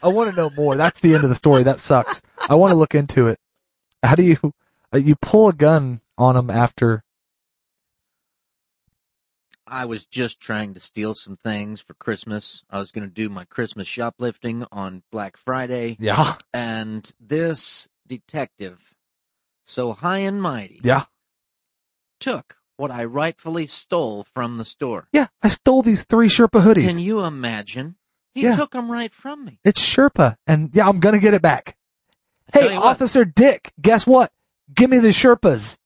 I want to know more. That's the end of the story. That sucks. I want to look into it. How do you? uh, You pull a gun on them after? I was just trying to steal some things for Christmas. I was going to do my Christmas shoplifting on Black Friday, Yeah, and this detective, so high and mighty, yeah, took what I rightfully stole from the store. yeah. I stole these three Sherpa hoodies. Can you imagine? He Yeah. took them right from me. It's Sherpa, and yeah, I'm gonna get it back. Hey, you what. Officer Dick, guess what? Give me the Sherpas.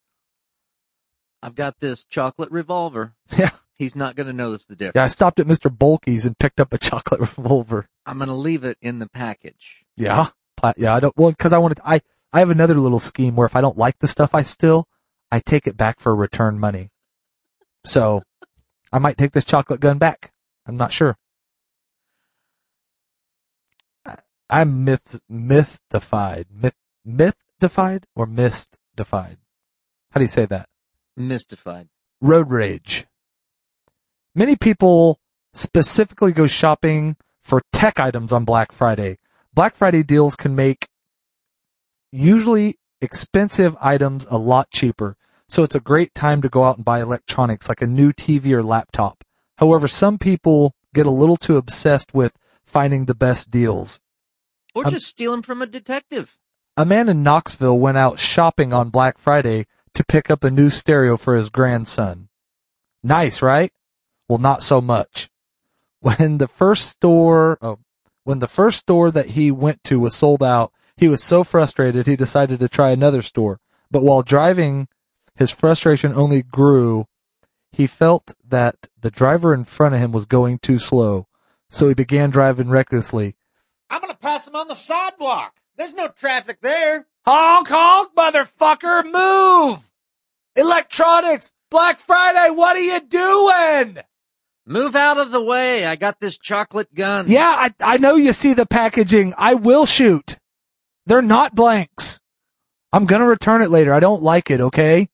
I've got this chocolate revolver. [laughs] Yeah, He's not going to notice the difference. yeah. I stopped at Mr. Bulky's and picked up a [laughs] chocolate revolver. I'm going to leave it in the package. Yeah, yeah. I don't well because I wanted. I I have another little scheme where if I don't like the stuff I steal, I take it back for return money. So I might take this chocolate gun back. I'm not sure. I- I'm myth mythified, myth mythified or mystified. How do you say that? Mystified. road rage. Many people specifically go shopping for tech items on Black Friday. Black Friday deals can make usually expensive items a lot cheaper. So it's a great time to go out and buy electronics like a new TV or laptop. However, some people get a little too obsessed with finding the best deals. Or I'm- just steal them from a detective. A man in Knoxville went out shopping on Black Friday to pick up a new stereo for his grandson. Nice, right? Well, not so much. When the first store, oh, when the first store that he went to was sold out, he was so frustrated he decided to try another store. But while driving, his frustration only grew. He felt that the driver in front of him was going too slow, so he began driving recklessly. I'm going to pass him on the sidewalk. There's no traffic there. Honk honk, motherfucker, move! Electronics, Black Friday, what are you doing? Move out of the way. I got this chocolate gun. Yeah, I, I know you see the packaging. I will shoot. They're not blanks. I'm gonna return it later. I don't like it, okay?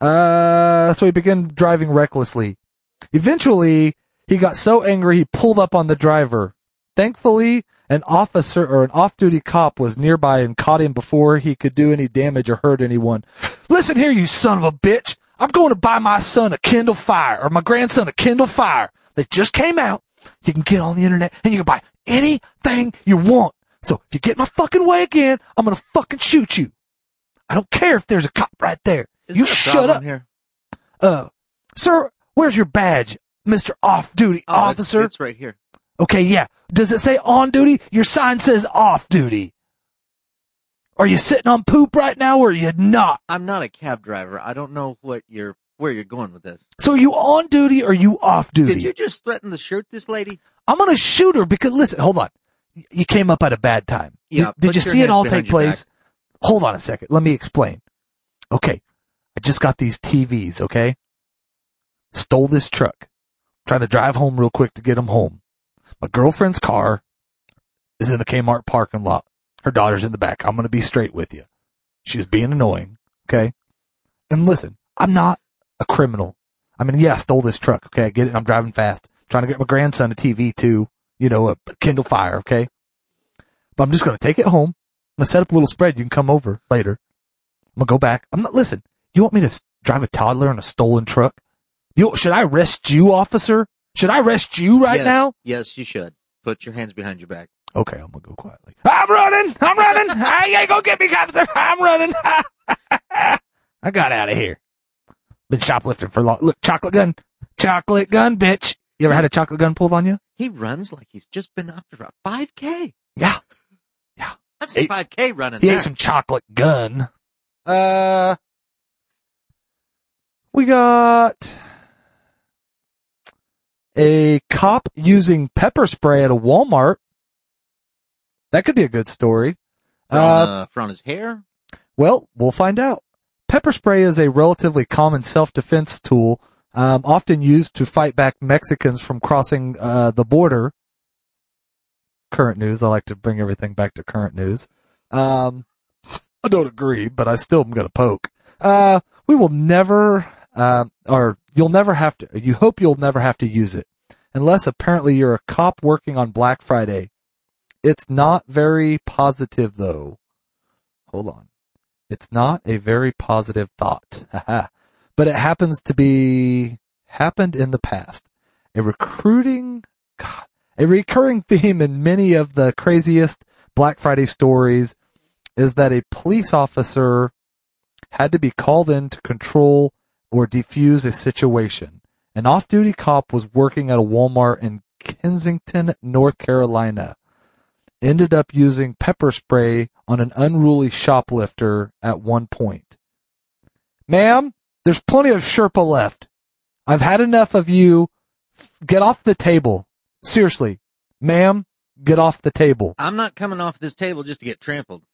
Uh, so he began driving recklessly. Eventually, he got so angry he pulled up on the driver. Thankfully, an officer or an off-duty cop was nearby and caught him before he could do any damage or hurt anyone. Listen here, you son of a bitch. I'm going to buy my son a Kindle Fire or my grandson a Kindle Fire. They just came out. You can get on the internet and you can buy anything you want. So if you get in my fucking way again, I'm going to fucking shoot you. I don't care if there's a cop right there. Is you shut up. here. Uh, sir, where's your badge, Mr. Off-Duty Oh, it's- Officer? It's right here. Okay, yeah. Does it say on duty? Your sign says off duty. Are you sitting on poop right now or are you not? I'm not a cab driver. I don't know what you're where you're going with this. So are you on duty or are you off duty? Did you just threaten to shoot this lady? I'm gonna shoot her because listen, hold on. You came up at a bad time. Yeah, Did, did you see it all take place? Hold on a second. Let me explain. Okay. I just got these TVs, okay? Stole this truck. Trying to drive home real quick to get them home. My girlfriend's car is in the Kmart parking lot. Her daughter's in the back. I'm going to be straight with you. She was being annoying, okay? And listen, I'm not a criminal. I mean, yeah, I stole this truck, okay? I get it. I'm driving fast. Trying to get my grandson a TV too, you know, a Kindle Fire, okay? But I'm just going to take it home. I'm going to set up a little spread. You can come over later. I'm going to go back. I'm not, listen, you want me to drive a toddler in a stolen truck? You, should I arrest you, officer? Should I arrest you right yes, now? Yes, you should. Put your hands behind your back. Okay, I'm gonna go quietly. I'm running. I'm running. I ain't gonna get me, officer. I'm running. [laughs] I got out of here. Been shoplifting for long. Look, chocolate gun, chocolate gun, bitch. You ever had a chocolate gun pulled on you? He runs like he's just been after a 5K. Yeah. Yeah. That's a He- 5K running He there. ate some chocolate gun. Uh, we got a cop using pepper spray at a Walmart. That could be a good story. for, Uh, uh, for his hair. Well, we'll find out. Pepper spray is a relatively common self-defense tool, um, often used to fight back Mexicans from crossing uh, the border. Current news. I like to bring everything back to current news. Um, I don't agree, but I still am going to poke. Uh, we will never, uh, or you'll never have to, you hope you'll never have to use it. Unless apparently you're a cop working on Black Friday. It's not very positive though. Hold on. It's not a very positive thought. [laughs] but it happens to be happened in the past. A recruiting, God, a recurring [laughs] theme in many of the craziest Black Friday stories is that a police officer had to be called in to control or defuse a situation. An off-duty cop was working at a Walmart in Kensington, North Carolina. Ended up using pepper spray on an unruly shoplifter at one point. Ma'am, there's plenty of Sherpa left. I've had enough of you. Get off the table. Seriously. Ma'am, get off the table. I'm not coming off this table just to get trampled.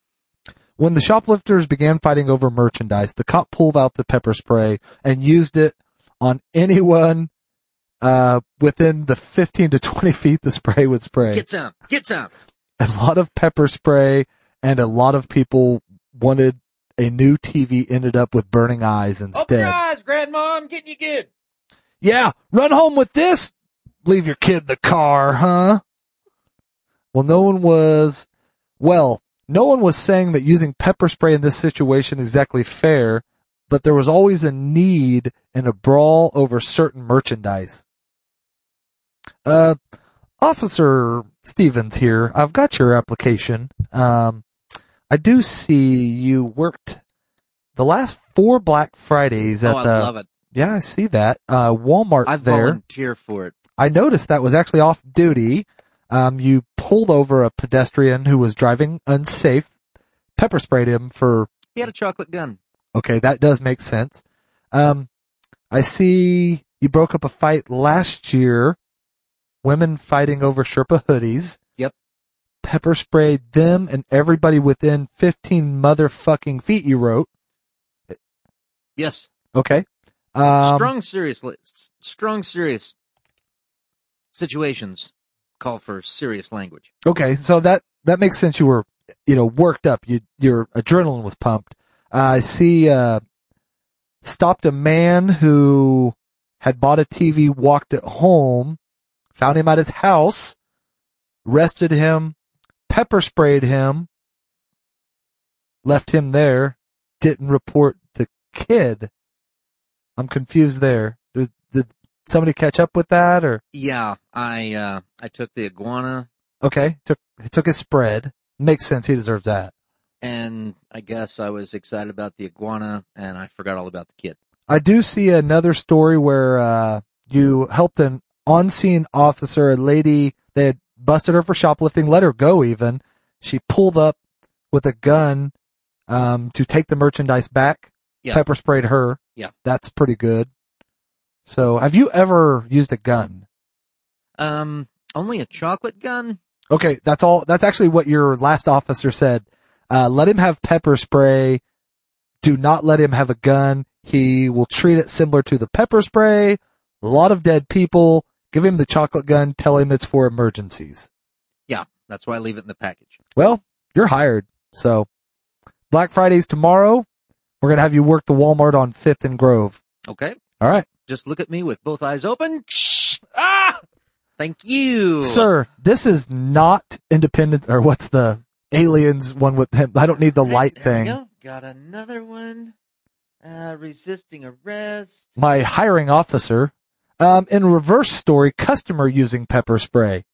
When the shoplifters began fighting over merchandise, the cop pulled out the pepper spray and used it on anyone uh, within the 15 to 20 feet the spray would spray. Get some. Get some. a lot of pepper spray and a lot of people wanted a new TV ended up with burning eyes instead. Open your eyes, Grandma. I'm getting you good. Yeah, run home with this. Leave your kid in the car, huh? Well, no one was, well, no one was saying that using pepper spray in this situation is exactly fair, but there was always a need in a brawl over certain merchandise. Uh, Officer Stevens here. I've got your application. Um, I do see you worked the last four Black Fridays at oh, I the, love it. yeah, I see that. Uh, Walmart I there. volunteer for it. I noticed that was actually off duty. Um, you pulled over a pedestrian who was driving unsafe, pepper sprayed him for, He had a chocolate gun. okay, that does make sense. Um, I see you broke up a fight last year, women fighting over Sherpa hoodies. Yep. Pepper sprayed them and everybody within 15 motherfucking feet, you wrote. Yes. Okay. Um, strong, serious, strong, serious situations call for serious language. Okay, so that that makes sense. You were, you know, worked up. You your adrenaline was pumped. Uh, I see. Uh, stopped a man who had bought a TV, walked it home, found him at his house, arrested him, pepper sprayed him, left him there, didn't report the kid. I'm confused there. Somebody catch up with that or? Yeah, I uh I took the iguana Okay, took he took his spread. Makes sense. He deserves that. and I guess I was excited about the iguana and I forgot all about the kid. I do see another story where uh, you helped an on-scene officer, a lady. They had busted her for shoplifting, let her go. Even she pulled up with a gun um, to take the merchandise back. Yeah. Pepper sprayed her. Yeah. that's pretty good. So, have you ever used a gun? Um only a chocolate gun? Okay, that's all. That's actually what your last officer said. Uh, let him have pepper spray. Do not let him have a gun. He will treat it similar to the pepper spray. A lot of dead people. Give him the chocolate gun. Tell him it's for emergencies. Yeah, that's why I leave it in the package. Well, you're hired. So, Black Friday's tomorrow. We're gonna have you work the Walmart on Fifth and Grove. Okay? All right, Just look at me with both eyes open. Ah! Thank you. sir. This is not Independence or what's the aliens one with him? I don't need the light there thing. Go. Got another one. Uh, resisting arrest. my hiring officer. Um, in reverse story, customer using pepper spray.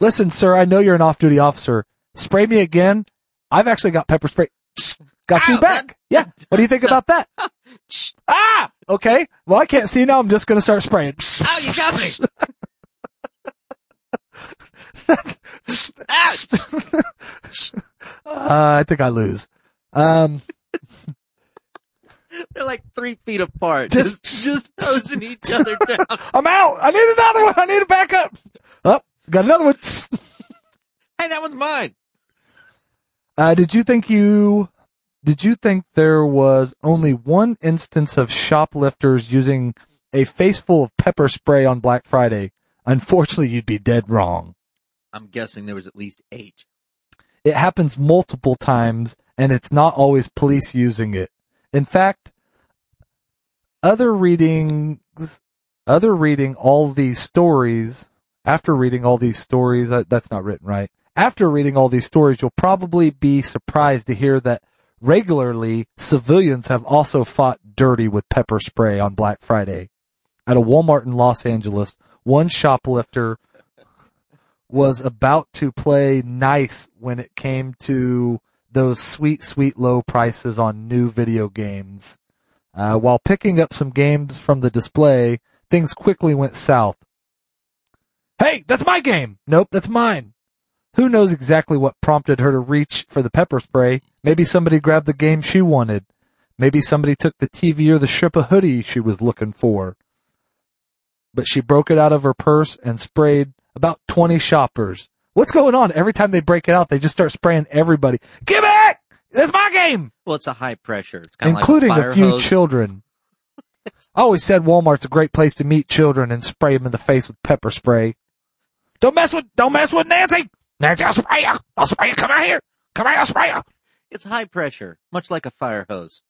Listen, sir, I know you're an off-duty officer. Spray me again. I've actually got pepper spray. Got you Ow, back. that- yeah. What do you think [laughs] so- about that? [laughs] ah! Okay. Well, I can't see now. I'm just going to start spraying. Ow, you got me. [laughs] uh, I think I lose. Um, [laughs] They're like three feet apart. Just- Just, just hosing [laughs] each other down. I'm out. I need another one. I need a backup. Oh, got another one. Hey, that one's mine. Uh, did you think you, did you think there was only one instance of shoplifters using a face full of pepper spray on Black Friday? Unfortunately, you'd be dead wrong. I'm guessing there was at least eight. It happens multiple times and it's not always police using it. In fact, other readings, other reading all these stories, after reading all these stories, uh, that's not written right. After reading all these stories, you'll probably be surprised to hear that regularly civilians have also fought dirty with pepper spray on Black Friday. At a Walmart in Los Angeles, one shoplifter was about to play nice when it came to those sweet, sweet low prices on new video games. Uh, while picking up some games from the display, things quickly went south. Hey, that's my game! Nope, that's mine. Who knows exactly what prompted her to reach for the pepper spray? Maybe somebody grabbed the game she wanted. Maybe somebody took the TV or the of hoodie she was looking for. But she broke it out of her purse and sprayed about 20 shoppers. What's going on? Every time they break it out, they just start spraying everybody. Give back! That's my game! Well, it's a high pressure. It's kind of including like a, a, few hose. children. [laughs] I always said Walmart's a great place to meet children and spray them in the face with pepper spray. Don't mess with, don't mess with Nancy! Nancy, I'll spray you! I'll spray you! Come out here! Come out, I'll spray you! It's high pressure, much like a fire hose.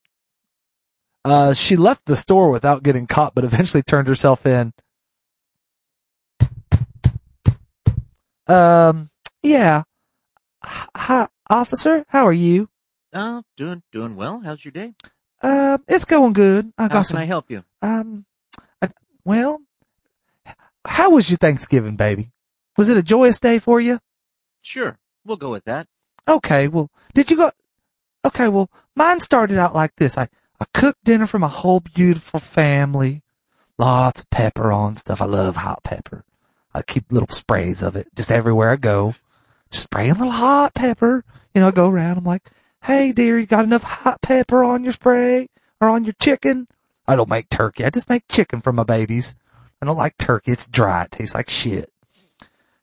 Uh, she left the store without getting caught, but eventually turned herself in. Um, yeah. H- Hi, officer. How are you? Oh, doing doing well. How's your day? Um, it's going good. I How got can some. I help you? Um, I, well, how was your Thanksgiving, baby? Was it a joyous day for you? Sure, we'll go with that. Okay, well, did you go? Okay, well, mine started out like this. I, I cooked dinner for my whole beautiful family. Lots of pepper on stuff. I love hot pepper. I keep little sprays of it just everywhere I go. Just spraying a little hot pepper. You know, I go around. I'm like, hey, dear, you got enough hot pepper on your spray or on your chicken? I don't make turkey. I just make chicken for my babies. I don't like turkey. It's dry. It tastes like shit.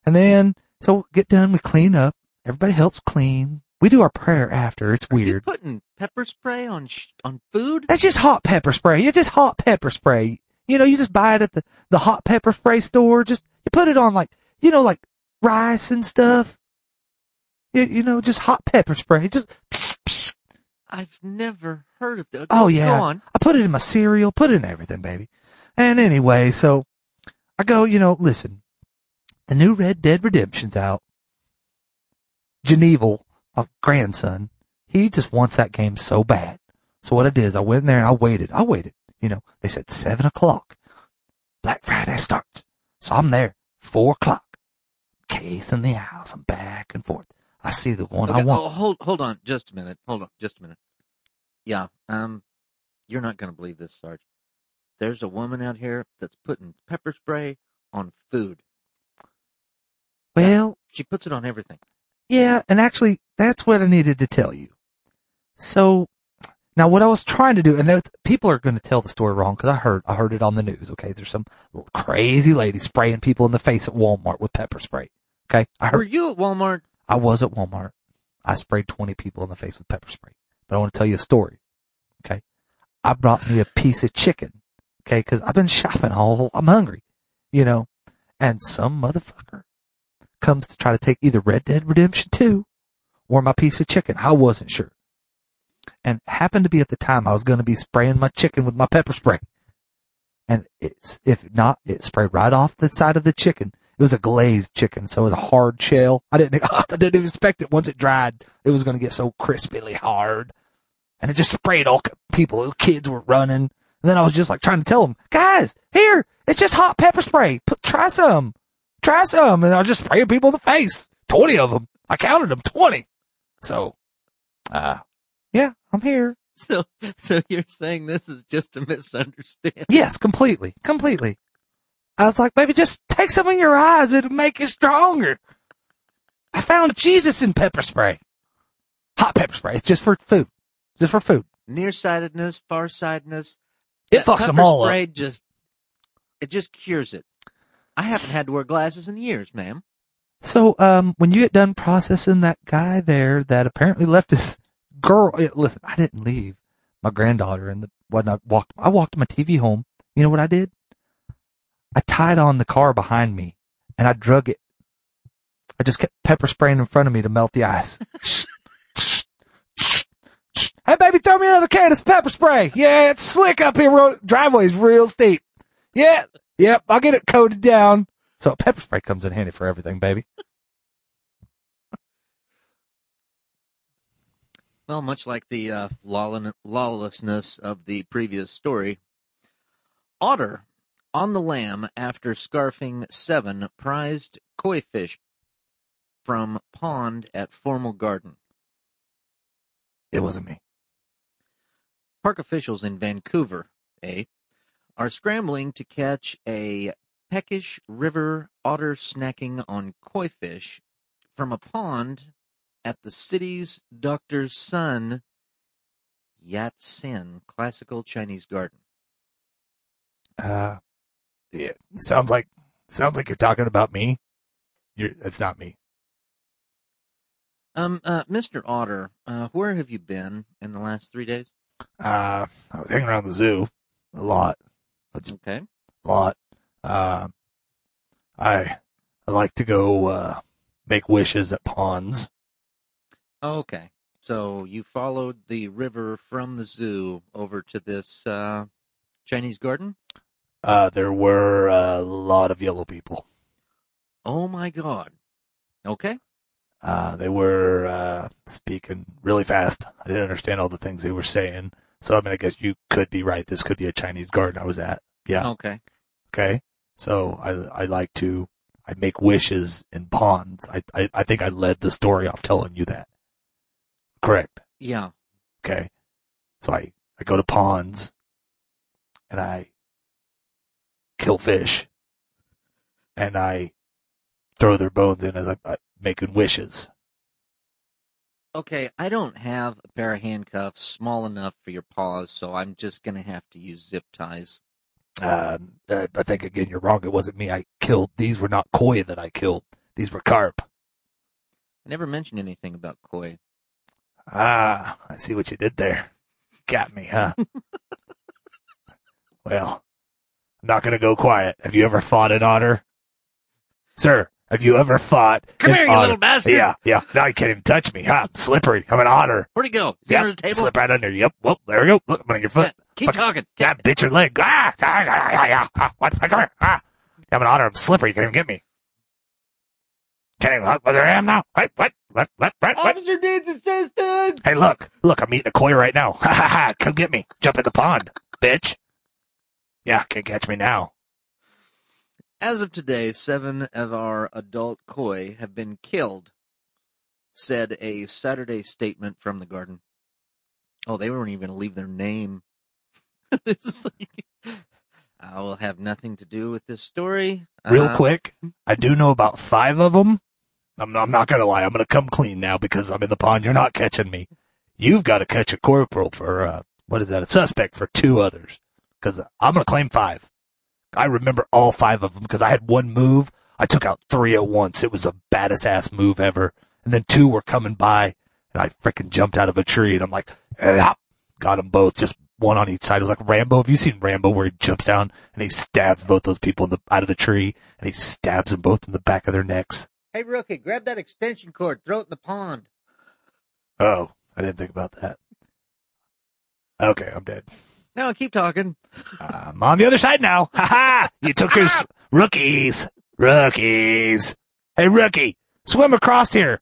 And then, so get done. We clean up. Everybody helps clean. We do our prayer after. It's You weird. putting pepper spray on sh- on food? That's just hot pepper spray. It's just hot pepper spray. You know, you just buy it at the, the hot pepper spray store. Just, you put it on like, you know, like rice and stuff. You, you know, just hot pepper spray. Just, psst, psst. I've never heard of that. Oh yeah. Go on. I put it in my cereal, put it in everything, baby. And anyway, so I go, you know, listen, the new Red Dead Redemption's out. Geneval, my grandson, he just wants that game so bad. So what I did is I went in there and I waited. I waited. You know, they said seven o'clock. Black Friday starts. So I'm there, four o'clock. Case in the house. I'm back and forth. I see the one I want. Oh, hold hold on, just a minute. Hold on, just a minute. Yeah, um, you're not gonna believe this, Sarge. There's a woman out here that's putting pepper spray on food. Well, She puts it on everything. Yeah, and actually, that's what I needed to tell you. So, now what I was trying to do, and people are going to tell the story wrong because I heard I heard it on the news. Okay, there's some little crazy lady spraying people in the face at Walmart with pepper spray. Okay, I Were heard you at Walmart? I was at Walmart. I sprayed 20 people in the face with pepper spray. But I want to tell you a story. Okay, I brought me a piece of chicken. Okay, because I've been shopping all. I'm hungry, you know, and some motherfucker comes to try to take either Red Dead Redemption 2 or my piece of chicken. I wasn't sure. And happened to be at the time I was going to be spraying my chicken with my pepper spray. And it's, if not, it sprayed right off the side of the chicken. It was a glazed chicken, so it was a hard shell. I didn't, [laughs] I didn't expect it. Once it dried, it was going to get so crispily hard. And it just sprayed all people, kids were running. And then I was just like trying to tell them, guys, here, it's just hot pepper spray. Put, try some try some. And I was just spraying people in the face. 20 of them. I counted them 20. So, uh, yeah, I'm here. So, so you're saying this is just a misunderstanding? Yes, completely, completely. I was like, baby, just take some in your eyes. It'll make you stronger. I found Jesus in pepper spray. Hot pepper spray. It's just for food. Just for food. Nearsightedness, farsightedness. It fucks them all spray up. Just, it just cures it. I haven't had to wear glasses in years, ma'am. So, um, when you get done processing that guy there that apparently left his girl, eh, listen, I didn't leave my granddaughter and the, I walked, I walked my TV home. You know what I did? I tied on the car behind me and I drug it. I just kept pepper spraying in front of me to melt the ice. [laughs] hey baby, throw me another can of pepper spray. Yeah, it's slick up here. Road driveway's real steep. Yeah, yep, I'll get it coated down. So pepper spray comes in handy for everything, baby. [laughs] Well, much like the uh, lawlessness of the previous story, otter on the lam after scarfing seven prized koi fish from pond at Formal Garden. It wasn't me. Park officials in Vancouver, eh, are scrambling to catch a peckish river otter snacking on koi fish from a pond at the city's doctor's Sun Yat Sen Classical Chinese Garden. Uh, yeah, sounds like sounds like you're talking about me. You're, it's not me. Um, uh, Mr. Otter, uh, where have you been in the last three days? Uh, I was hanging around the zoo a lot, Okay. a lot. Uh, I I like to go uh, make wishes at ponds. Okay. So you followed the river from the zoo over to this uh, Chinese garden? Uh, there were a lot of yellow people. Oh my God. Okay. Uh, they were uh, speaking really fast. I didn't understand all the things they were saying. So I mean, I guess you could be right. This could be a Chinese garden I was at. Yeah. Okay. Okay. So I I like to I make wishes in ponds. I I, I think I led the story off telling you that. Correct. Yeah. Okay. So I I go to ponds and I kill fish and I throw their bones in as I, I making wishes. Okay. I don't have a pair of handcuffs small enough for your paws, so I'm just going to have to use zip ties. Um, uh, I think again you're wrong. It wasn't me. I killed. These were not koi that I killed. These were carp. I never mentioned anything about koi. Ah, I see what you did there. Got me, huh? [laughs] well, I'm not gonna go quiet. Have you ever fought an otter? Sir, have you ever fought Come here, you otter? little bastard. Yeah, yeah. Now you can't even touch me, huh? I'm slippery. I'm an otter. Where'd he go? Is he Yep, under the table? slip right under. Yep. Well, there we go. Look, I'm on your foot. Keep Fuck. talking. Yeah, bit your leg. Ah, ah, ah, ah, ah, ah. What? Come here. Ah. I'm an otter. I'm slippery. You can't even get me. Can't even, what, there I am now. What? What? What? What? What? what? Officer needs assistance. Hey, look, look, I'm eating a koi right now. [laughs] Ha ha ha! Come get me. Jump in the pond, bitch. Yeah, can't catch me now. As of today, seven of our adult koi have been killed, said a Saturday statement from the garden. Oh, they weren't even going to leave their name. [laughs] this is like, I will have nothing to do with this story. Real Uh, quick, I do know about five of them. I'm, I'm not gonna lie. I'm gonna come clean now because I'm in the pond. You're not catching me. You've got to catch a corporal for uh, what is that? A suspect for two others. Because I'm gonna claim five. I remember all five of them because I had one move. I took out three at once. It was the baddest ass move ever. And then two were coming by, and I freaking jumped out of a tree, and I'm like, got them both, just one on each side. It was like Rambo. Have you seen Rambo where he jumps down and he stabs both those people in the out of the tree, and he stabs them both in the back of their necks? Hey, rookie, grab that extension cord, throw it in the pond. Oh, I didn't think about that. Okay, I'm dead. No, keep talking. I'm on the other side now. Ha ha! You took your [laughs] rookies. Rookies. Hey, rookie, swim across here.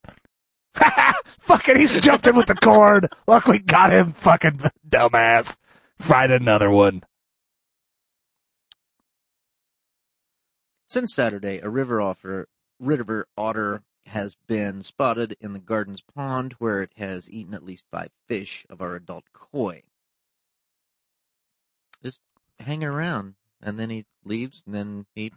Ha ha! Fucking, he's jumped in with the cord. Look, we got him, fucking dumbass. Fried another one. Since Saturday, a river otter, river otter has been spotted in the garden's pond where it has eaten at least five fish of our adult koi. Just hanging around, and then he leaves, and then he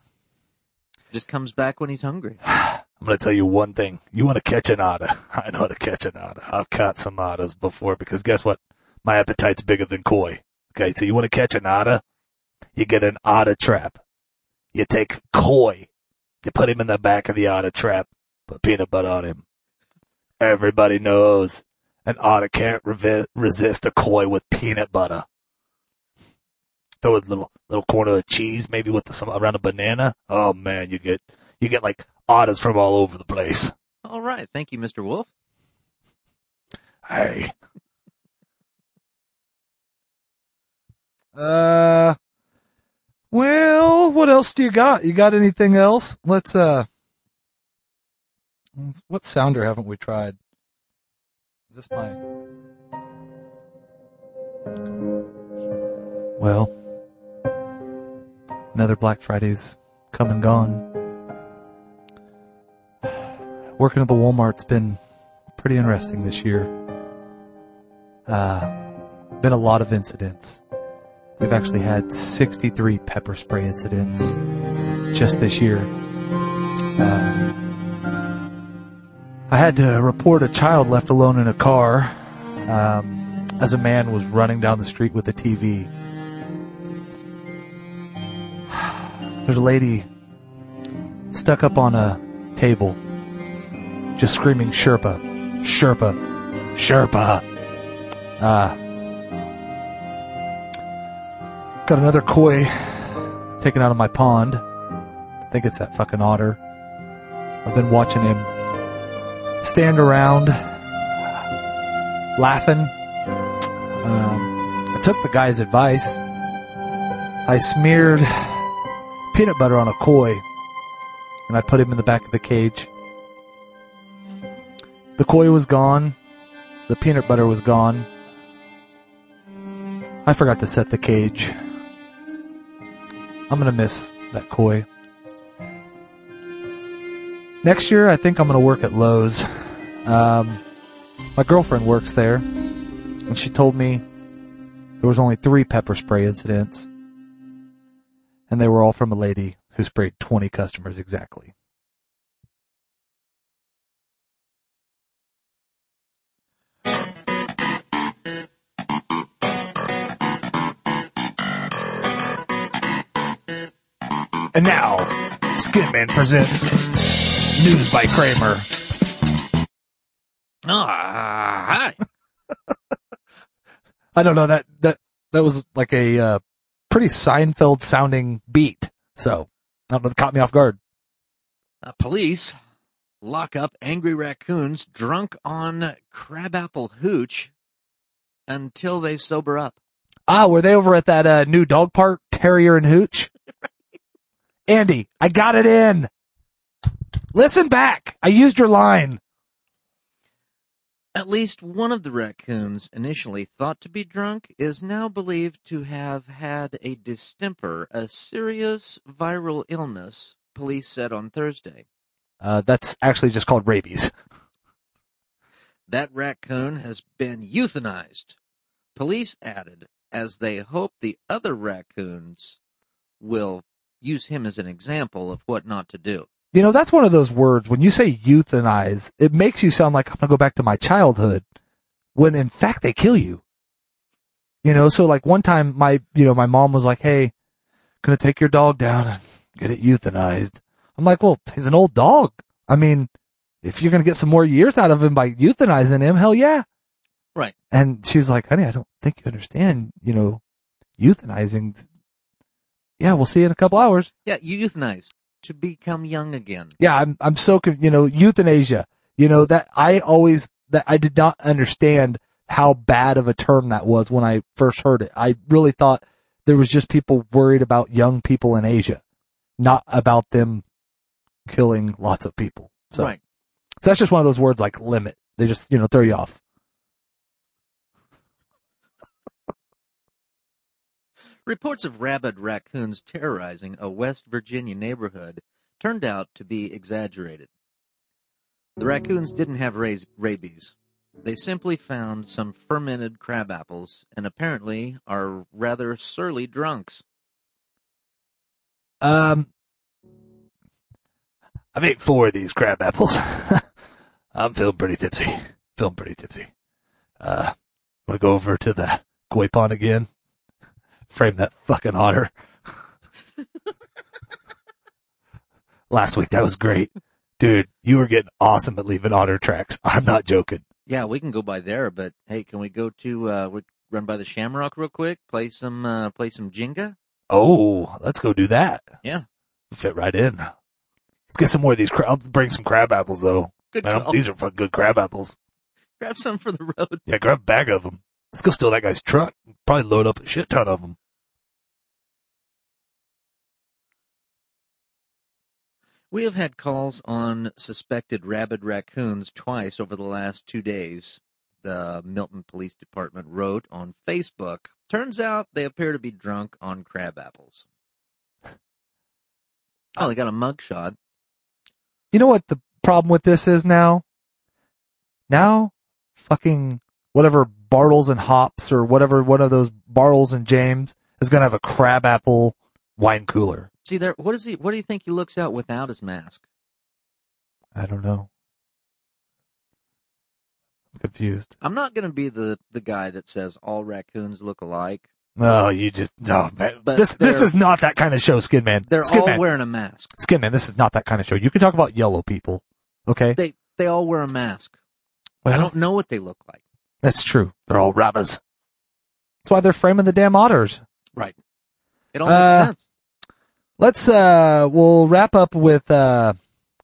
just comes back when he's hungry. [sighs] I'm gonna tell you one thing. You want to catch an otter? [laughs] I know how to catch an otter. I've caught some otters before because guess what? My appetite's bigger than koi. Okay, so you want to catch an otter? You get an otter trap. You take koi. You put him in the back of the otter trap. Put peanut butter on him. Everybody knows an otter can't revi- resist a koi with peanut butter. Throw a little little corner of cheese, maybe with some around a banana. Oh man, you get you get like otters from all over the place. All right. Thank you, Mr. Wolf. Hey, Uh, well, what else do you got? You got anything else? Let's, uh, what sounder haven't we tried? Is this my? Well, another Black Friday's come and gone. Working at the Walmart's been pretty interesting this year. Uh, been a lot of incidents. We've actually had 63 pepper spray incidents just this year. Uh, I had to report a child left alone in a car um, as a man was running down the street with a TV. There's a lady stuck up on a table, just screaming Sherpa, Sherpa, Sherpa. Ah. Got another koi taken out of my pond. I think it's that fucking otter. I've been watching him stand around laughing. Um, I took the guy's advice. I smeared peanut butter on a koi and I put him in the back of the cage. The koi was gone. The peanut butter was gone. I forgot to set the cage. I'm gonna miss that koi. Next year, I think I'm gonna work at Lowe's. Um, my girlfriend works there, and she told me there was only three pepper spray incidents, and they were all from a lady who sprayed 20 customers exactly. and now Skinman presents News by Kramer. Ah, hi. [laughs] I don't know that that that was like a uh, pretty Seinfeld sounding beat. So I don't know. Caught me off guard. Uh, police lock up angry raccoons drunk on crabapple hooch until they sober up. Ah, were they over at that uh, new dog park, Terrier and Hooch? [laughs] Andy, I got it in. Listen back. I used your line. At least one of the raccoons, initially thought to be drunk, is now believed to have had a distemper, a serious viral illness, police said on Thursday. Uh, that's actually just called rabies. That raccoon has been euthanized, police added, as they hope the other raccoons will use him as an example of what not to do. You know, that's one of those words. When you say euthanize, it makes you sound like I'm going to go back to my childhood when in fact they kill you. You know, so like one time my, you know, my mom was like, Hey, gonna take your dog down and get it euthanized. I'm like, well, he's an old dog. I mean, if you're going to get some more years out of him by euthanizing him, hell yeah. Right. And she was like, honey, I don't think you understand, you know, euthanizing. Yeah, we'll see you in a couple hours. Yeah, you euthanize to become young again. Yeah, I'm I'm so you know euthanasia. You know that I always that I did not understand how bad of a term that was when I first heard it. I really thought there was just people worried about young people in Asia, not about them killing lots of people. So, Right. so that's just one of those words like limit. They just you know throw you off. Reports of rabid raccoons terrorizing a West Virginia neighborhood turned out to be exaggerated. The raccoons didn't have rabies. They simply found some fermented crab apples and apparently are rather surly drunks. Um, I've ate four of these crab apples. [laughs] I'm feeling pretty tipsy. Feeling pretty tipsy. Uh, want to go over to the koi pond again? Frame that fucking otter. [laughs] Last week that was great. Dude, you were getting awesome at leaving otter tracks. I'm not joking. Yeah, we can go by there, but hey, can we go to uh, what run by the Shamrock real quick, play some uh, play some Jenga. Oh, let's go do that. Yeah. Fit right in. Let's get some more of these. I'll bring some crab apples though. Good Man, these are fucking good crab apples. Grab some for the road. Yeah, grab a bag of them. Let's go steal that guy's truck. Probably load up a shit ton of them. We have had calls on suspected rabid raccoons twice over the last two days. The Milton Police Department wrote on Facebook. Turns out they appear to be drunk on crab apples. [laughs] Oh, they got a mugshot. You know what the problem with this is now? Now, fucking whatever Bartles and Hops or whatever one of those Bartles and James is gonna have a crab apple wine cooler. See there. What is he? What do you think he looks out without his mask? I don't know. I'm confused. I'm not going to be the the guy that says all raccoons look alike. No, you just no man. But this this is not that kind of show, Skin Man. They're all Man. wearing a mask. Skin Man, this is not that kind of show. You can talk about yellow people. Okay? They they all wear a mask. Well, I don't know what they look like. that's true. They're all robbers. That's why they're framing the damn otters. Right. It all Uh, makes sense. Let's uh we'll wrap up with uh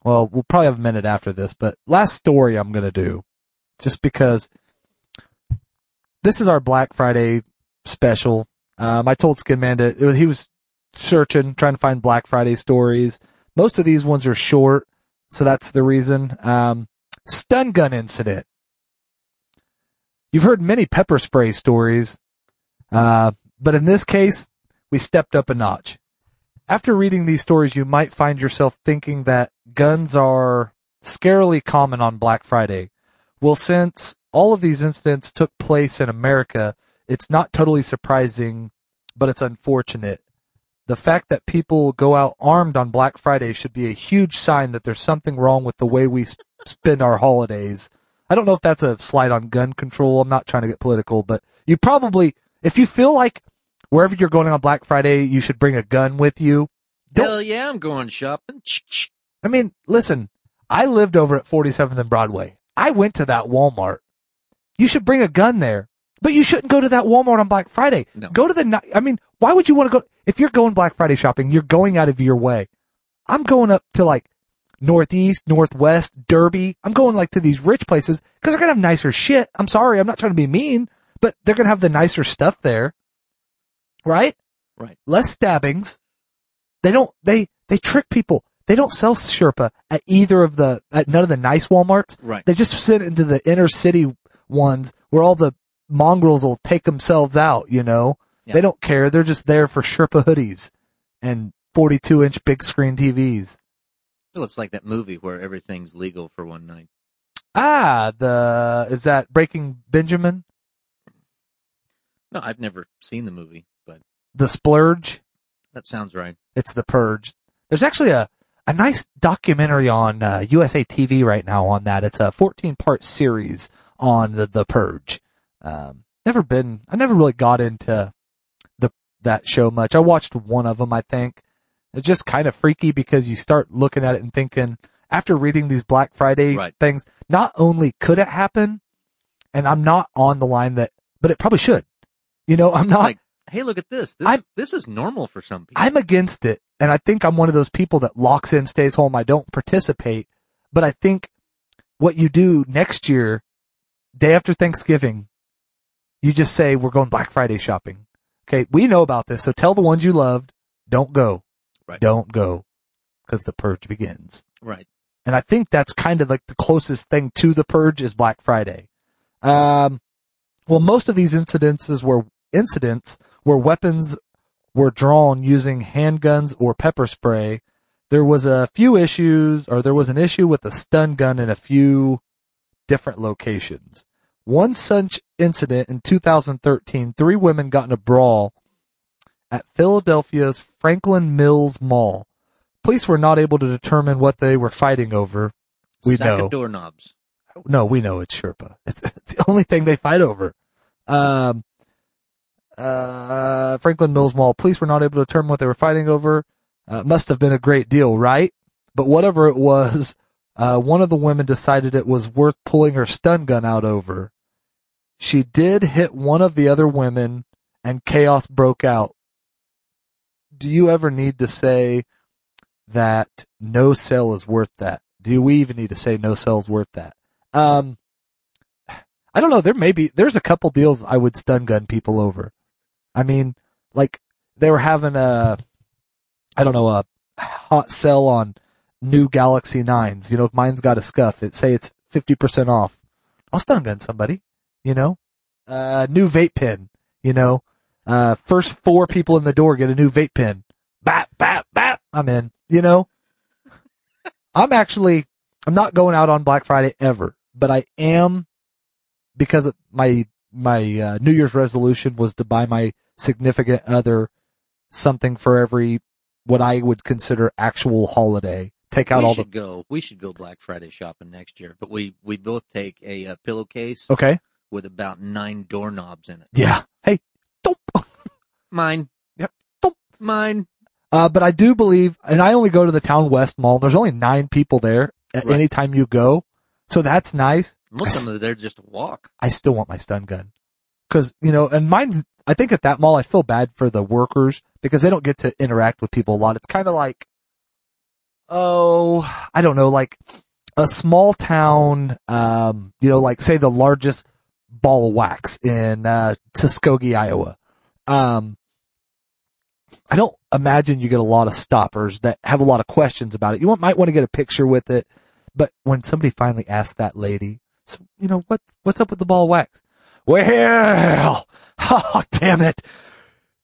well, we'll probably have a minute after this, but last story I'm to do just because this is our Black Friday special. Um I told Skin Man to was, he was searching trying to find Black Friday stories. Most of these ones are short, so that's the reason. Um stun gun incident. You've heard many pepper spray stories. Uh but in this case, we stepped up a notch. After reading these stories, you might find yourself thinking that guns are scarily common on Black Friday. Well, since all of these incidents took place in America, it's not totally surprising, but it's unfortunate. The fact that people go out armed on Black Friday should be a huge sign that there's something wrong with the way we spend our holidays. I don't know if that's a slide on gun control. I'm not trying to get political, but you probably, if you feel like wherever you're going on Black Friday, you should bring a gun with you. Don't, Hell yeah, I'm going shopping. I mean, listen, I lived over at 47th and Broadway. I went to that Walmart. You should bring a gun there, but you shouldn't go to that Walmart on Black Friday. No. Go to the, I mean, why would you want to go, if you're going Black Friday shopping, you're going out of your way. I'm going up to like Northeast, Northwest, Derby. I'm going like to these rich places because they're going to have nicer shit. I'm sorry. I'm not trying to be mean, but they're going to have the nicer stuff there. Right? Right. Less stabbings. They don't, they, they trick people. They don't sell Sherpa at either of the, at none of the nice Walmarts. Right. They just send into the inner city ones where all the mongrels will take themselves out, you know? Yeah. They don't care. They're just there for Sherpa hoodies and 42 inch big screen TVs. Oh, it's like that movie where everything's legal for one night. Ah, the, is that Breaking Benjamin? No, I've never seen the movie, The Splurge? that sounds right. It's The Purge. There's actually a, a nice documentary on uh, USA TV right now on that. It's a 14 part series on the, the Purge. Um, never been, I never really got into the, that show much. I watched one of them, I think. It's just kind of freaky because you start looking at it and thinking, after reading these Black Friday Right. things, not only could it happen, and I'm not on the line that, but it probably should. You know, I'm not, like, hey, look at this. This I'm- this is normal for some people. I'm against it. And I think I'm one of those people that locks in, stays home. I don't participate. But I think what you do next year, day after Thanksgiving, you just say, we're going Black Friday shopping. Okay. We know about this. So tell the ones you loved, don't go. Right. Don't go. Cause the purge begins. right. And I think that's kind of like the closest thing to the purge is Black Friday. Um, well, most of these incidences were incidents where weapons were drawn using handguns or pepper spray. There was a few issues, or there was an issue with a stun gun in a few different locations. One such incident in 2013, three women got in a brawl at Philadelphia's Franklin Mills Mall. Police were not able to determine what they were fighting over. We Sack know. of doorknobs. No, we know it's Sherpa. It's, [laughs] it's the only thing they fight over. Um, uh, Franklin Mills Mall. Police were not able to determine what they were fighting over. Uh, must have been a great deal, right? But whatever it was, [laughs] uh, one of the women decided it was worth pulling her stun gun out over. she did hit one of the other women and chaos broke out. Do you ever need to say that no sale is worth that? Do we even need to say no sale is worth that? Um, [sighs] I don't know. There may be, there's a couple deals I would stun gun people over. I mean, like they were having a, I don't know, a hot sell on new Galaxy Nines. You know, if mine's got a scuff, it say it's 50% off. I'll stun gun somebody, you know, uh, new vape pen, you know, uh, first four people in the door get a new vape pen. Bat, bat, bap. I'm in, you know, I'm actually, I'm not going out on Black Friday ever, but I am because my, my, uh, New Year's resolution was to buy my significant other something for every, what I would consider actual holiday. Take out all we all should the, go. We should go Black Friday shopping next year. But we we both take a, uh pillowcase okay. with about nine doorknobs in it. Yeah. Hey, don't. Mine. Yep. Thump. Mine. Uh, but I do believe, and I only go to the Town West Mall. There's only nine people there at Right. any time you go. So that's nice. Most of them are there just to walk. I still want my stun gun. Cause, you know, and mine, I think at that mall, I feel bad for the workers because they don't get to interact with people a lot. It's kind of like, oh, I don't know, like a small town, um, you know, like say the largest ball of wax in, uh, Tuskegee, Iowa. Um, I don't imagine you get a lot of stoppers that have a lot of questions about it. You might want to get a picture with it, but when somebody finally asked that lady, so, you know, what, what's up with the ball of wax? Well, [laughs] oh, damn it.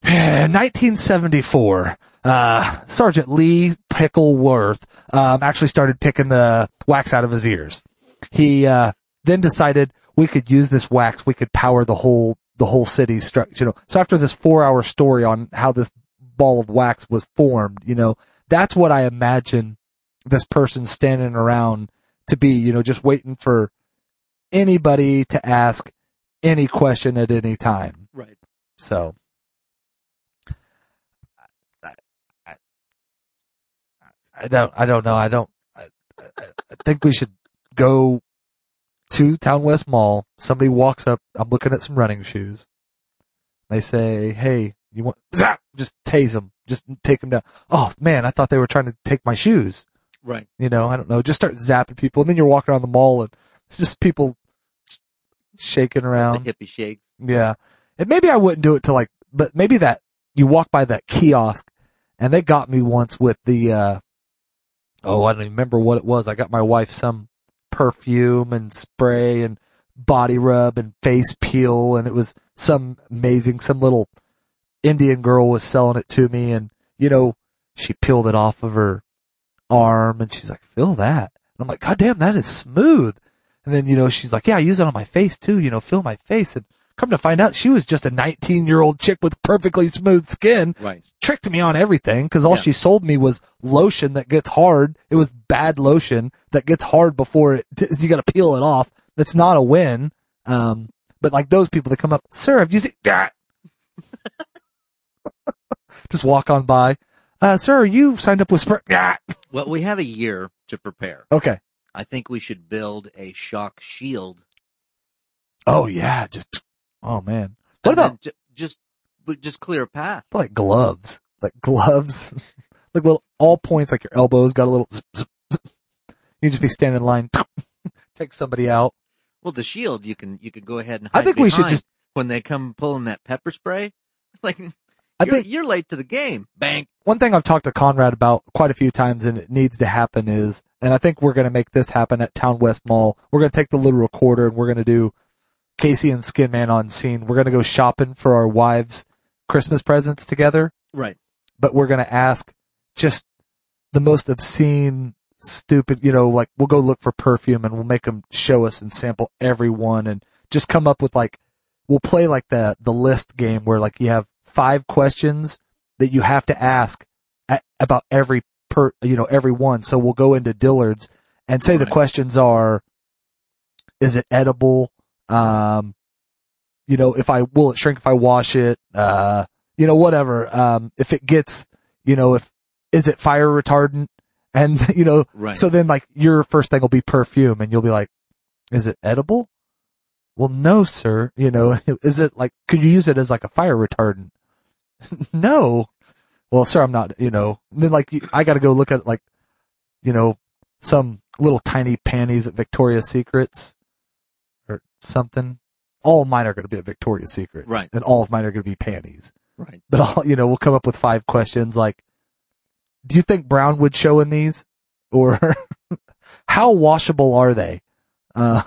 1974, uh, Sergeant Lee Pickleworth, um, actually started picking the wax out of his ears. He, uh, then decided we could use this wax, we could power the whole, the whole city's structure, you know. So after this four hour story on how this ball of wax was formed, you know, that's what I imagine this person standing around to be, you know, just waiting for anybody to ask any question at any time. Right. So I, I, I don't I don't know. I don't I, I I think we should go to Town West Mall. Somebody walks up, I'm looking at some running shoes. They say, "Hey, you want [laughs] zap, just tase them. Just take them down." Oh, man, I thought they were trying to take my shoes. Right. You know, I don't know. Just start zapping people and then you're walking around the mall and [laughs] just people shaking The around. hippie shakes. Yeah. And maybe I wouldn't do it to like, but maybe that you walk by that kiosk and they got me once with the, uh, oh, I don't even remember what it was. I got my wife some perfume and spray and body rub and face peel and it was some amazing, some little Indian girl was selling it to me and, you know, she peeled it off of her arm and she's like, feel that. And I'm like, God damn, that is smooth. And then, you know, she's like, yeah, I use it on my face too, you know, feel my face. And come to find out, she was just a 19 year old chick with perfectly smooth skin, Right. tricked me on everything because all Yeah. she sold me was lotion that gets hard. It was bad lotion that gets hard before it, you got to peel it off. That's not a win. Um, but like those people that come up, sir, have you seen that? [laughs] Just walk on by. Uh, sir, you signed up with Spring. [laughs] Yeah. Well, we have a year to prepare. Okay. I think we should build a shock shield. Oh yeah. Just, oh man. What and about ju- just but just clear a path? like gloves? Like gloves, [laughs] like little all points, like your elbows got a little. Zip, zip, zip. You just be standing in line, [laughs] take somebody out. Well, the shield you can you can go ahead and. I think we should just- when they come pulling that pepper spray, [laughs] like I you're, think you're late to the game. Bank. one thing I've talked to Conrad about quite a few times and it needs to happen is, and I think we're going to make this happen at Town West Mall. We're going to take the little recorder and we're going to do Casey and Skin Man on scene. We're going to go shopping for our wives' Christmas presents together, Right. but we're going to ask just the most obscene, stupid, you know, like we'll go look for perfume and we'll make them show us and sample every one and just come up with like, we'll play like the, the list game where like you have five questions that you have to ask at, about every per, you know, every one. So we'll go into Dillard's and say the questions are, is it edible? Um, you know, if I, will it shrink if I wash it? Uh, you know, whatever. Um, if it gets, you know, if, is it fire retardant? And, [laughs] you know, Right. so then like your first thing will be perfume and you'll be like, is it edible? Well, no, sir. You know, [laughs] is it like, could you use it as like a fire retardant? [laughs] no. Well, sir, I'm not, you know, and then like, I got to go look at like, you know, some little tiny panties at Victoria's Secrets or something. All mine are going to be at Victoria's Secrets. Right. And all of mine are going to be panties. Right. But I'll, you know, we'll come up with five questions like, do you think brown would show in these? Or [laughs] how washable are they? Uh,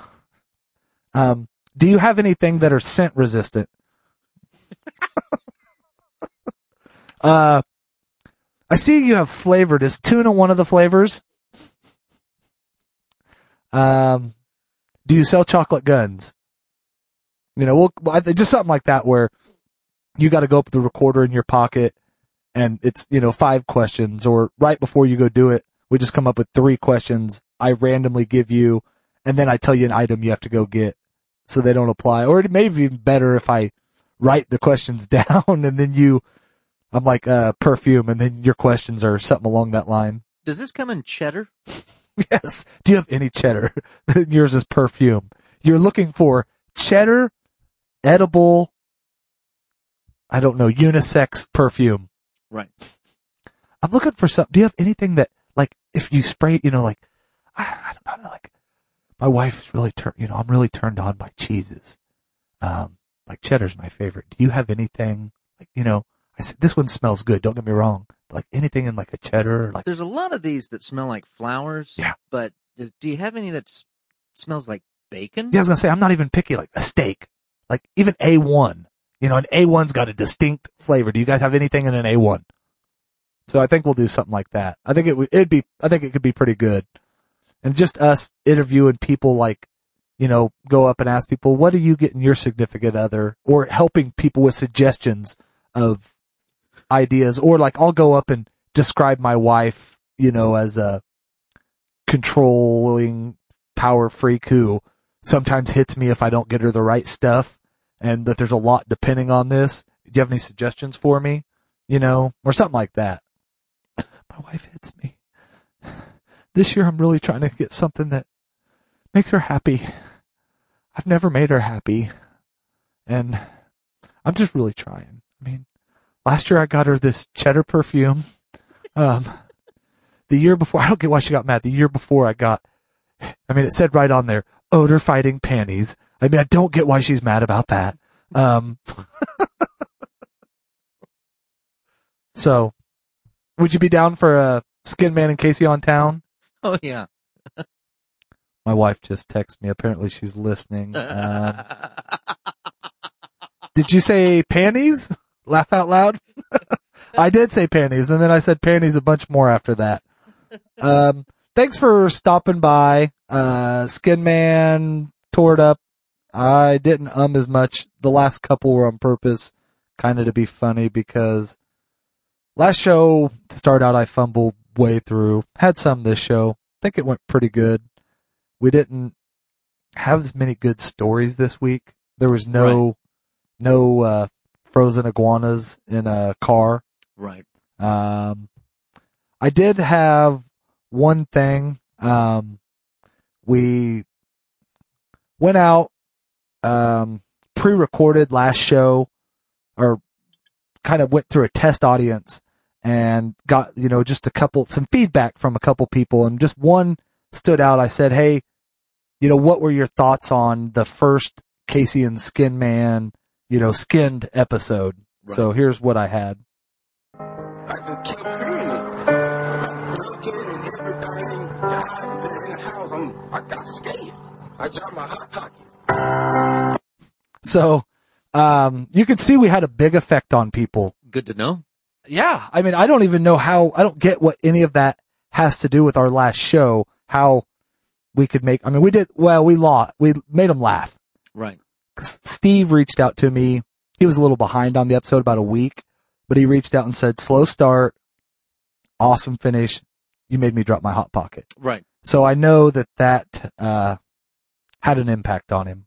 um, do you have anything that are scent resistant? [laughs] uh, I see you have flavored. Is tuna one of the flavors? Um, do you sell chocolate guns? You know, we'll, just something like that where you got to go up with the recorder in your pocket and it's, you know, five questions or right before you go do it, we just come up with three questions I randomly give you and then I tell you an item you have to go get so they don't apply. Or it may be even better if I write the questions [laughs] down and then you, I'm like, uh, perfume and then your questions are something along that line. Does this come in cheddar? [laughs] Yes. Do you have any cheddar? [laughs] Yours is perfume. You're looking for cheddar, edible, I don't know, unisex perfume. Right. I'm looking for some. Do you have anything that, like, if you spray, it, you know, like, I, [sighs] I don't know, like, my wife's really turned, you know, I'm really turned on by cheeses. Um, like cheddar's my favorite. Do you have anything, like, you know, I said, this one smells good. Don't get me wrong. But like anything in like a cheddar, like, There's a lot of these that smell like flowers. Yeah. But do do you have any that s- smells like bacon? yeah, I was gonna say, I'm not even picky, like a steak, like even A1, you know, an A1's got a distinct flavor. Do you guys have anything in an A1? So I think we'll do something like that. I think it would, it'd be, I think it could be pretty good. And just us interviewing people like, you know, go up and ask people, what do you get in your significant other? Or helping people with suggestions of ideas. Or like, I'll go up and describe my wife, you know, as a controlling power freak who sometimes hits me if I don't get her the right stuff and that there's a lot depending on this. Do you have any suggestions for me? You know, or something like that. My wife hits me. This year I'm really trying to get something that makes her happy. I've never made her happy. And I'm just really trying. I mean, last year I got her this cheddar perfume. Um, the year before, [laughs] I don't get why she got mad. The year before I got, I mean, it said right on there, odor fighting panties. I mean, I don't get why she's mad about that. Um, [laughs] so would you be down for a Skin Man and Casey on town? [laughs] Oh yeah. My wife just texted me. Apparently she's listening. [laughs] Um, did you say panties? Laugh out loud. [laughs] I did say panties, and then I said panties a bunch more after that. Um, thanks for stopping by. Uh, Skin Man tore it up. I didn't um as much. The last couple were on purpose, kind of to be funny because last show to start out I fumbled way through. Had some this show. I think it went pretty good. We didn't have as many good stories this week. There was no no uh frozen iguanas in a car. right. Um, I did have one thing. Um, we went out, um, pre-recorded last show or kind of went through a test audience and got, you know, just a couple, some feedback from a couple people and just one stood out. I said, Hey, you know, what were your thoughts on the first Casey and Skin Man, you know, skinned episode? So here's what I had. I just keep feeling it. And everything. God, in the house, I'm, I got scared. I dropped my hot pocket. So, um, you could see we had a big effect on people. Good to know. Yeah. I mean, I don't even know how, I don't get what any of that has to do with our last show, how we could make, I mean, we did, well, we law, we made them laugh. Right. 'Cause Steve reached out to me. He was a little behind on the episode, about a week, but he reached out and said, slow start, awesome finish. You made me drop my hot pocket. Right. So I know that that, uh, had an impact on him.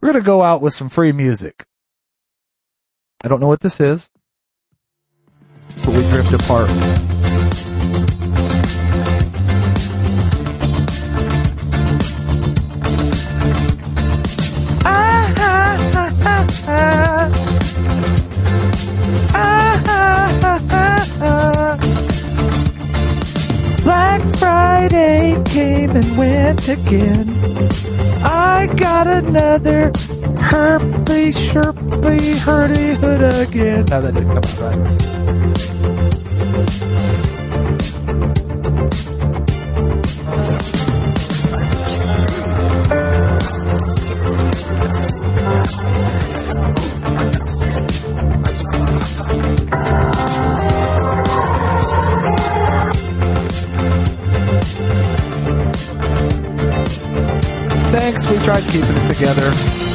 We're going to go out with some free music. I don't know what this is, but we drift apart. Again. I got another herpy sherpy hurdy hood again. No, that didn't come out right. Tried keeping it together.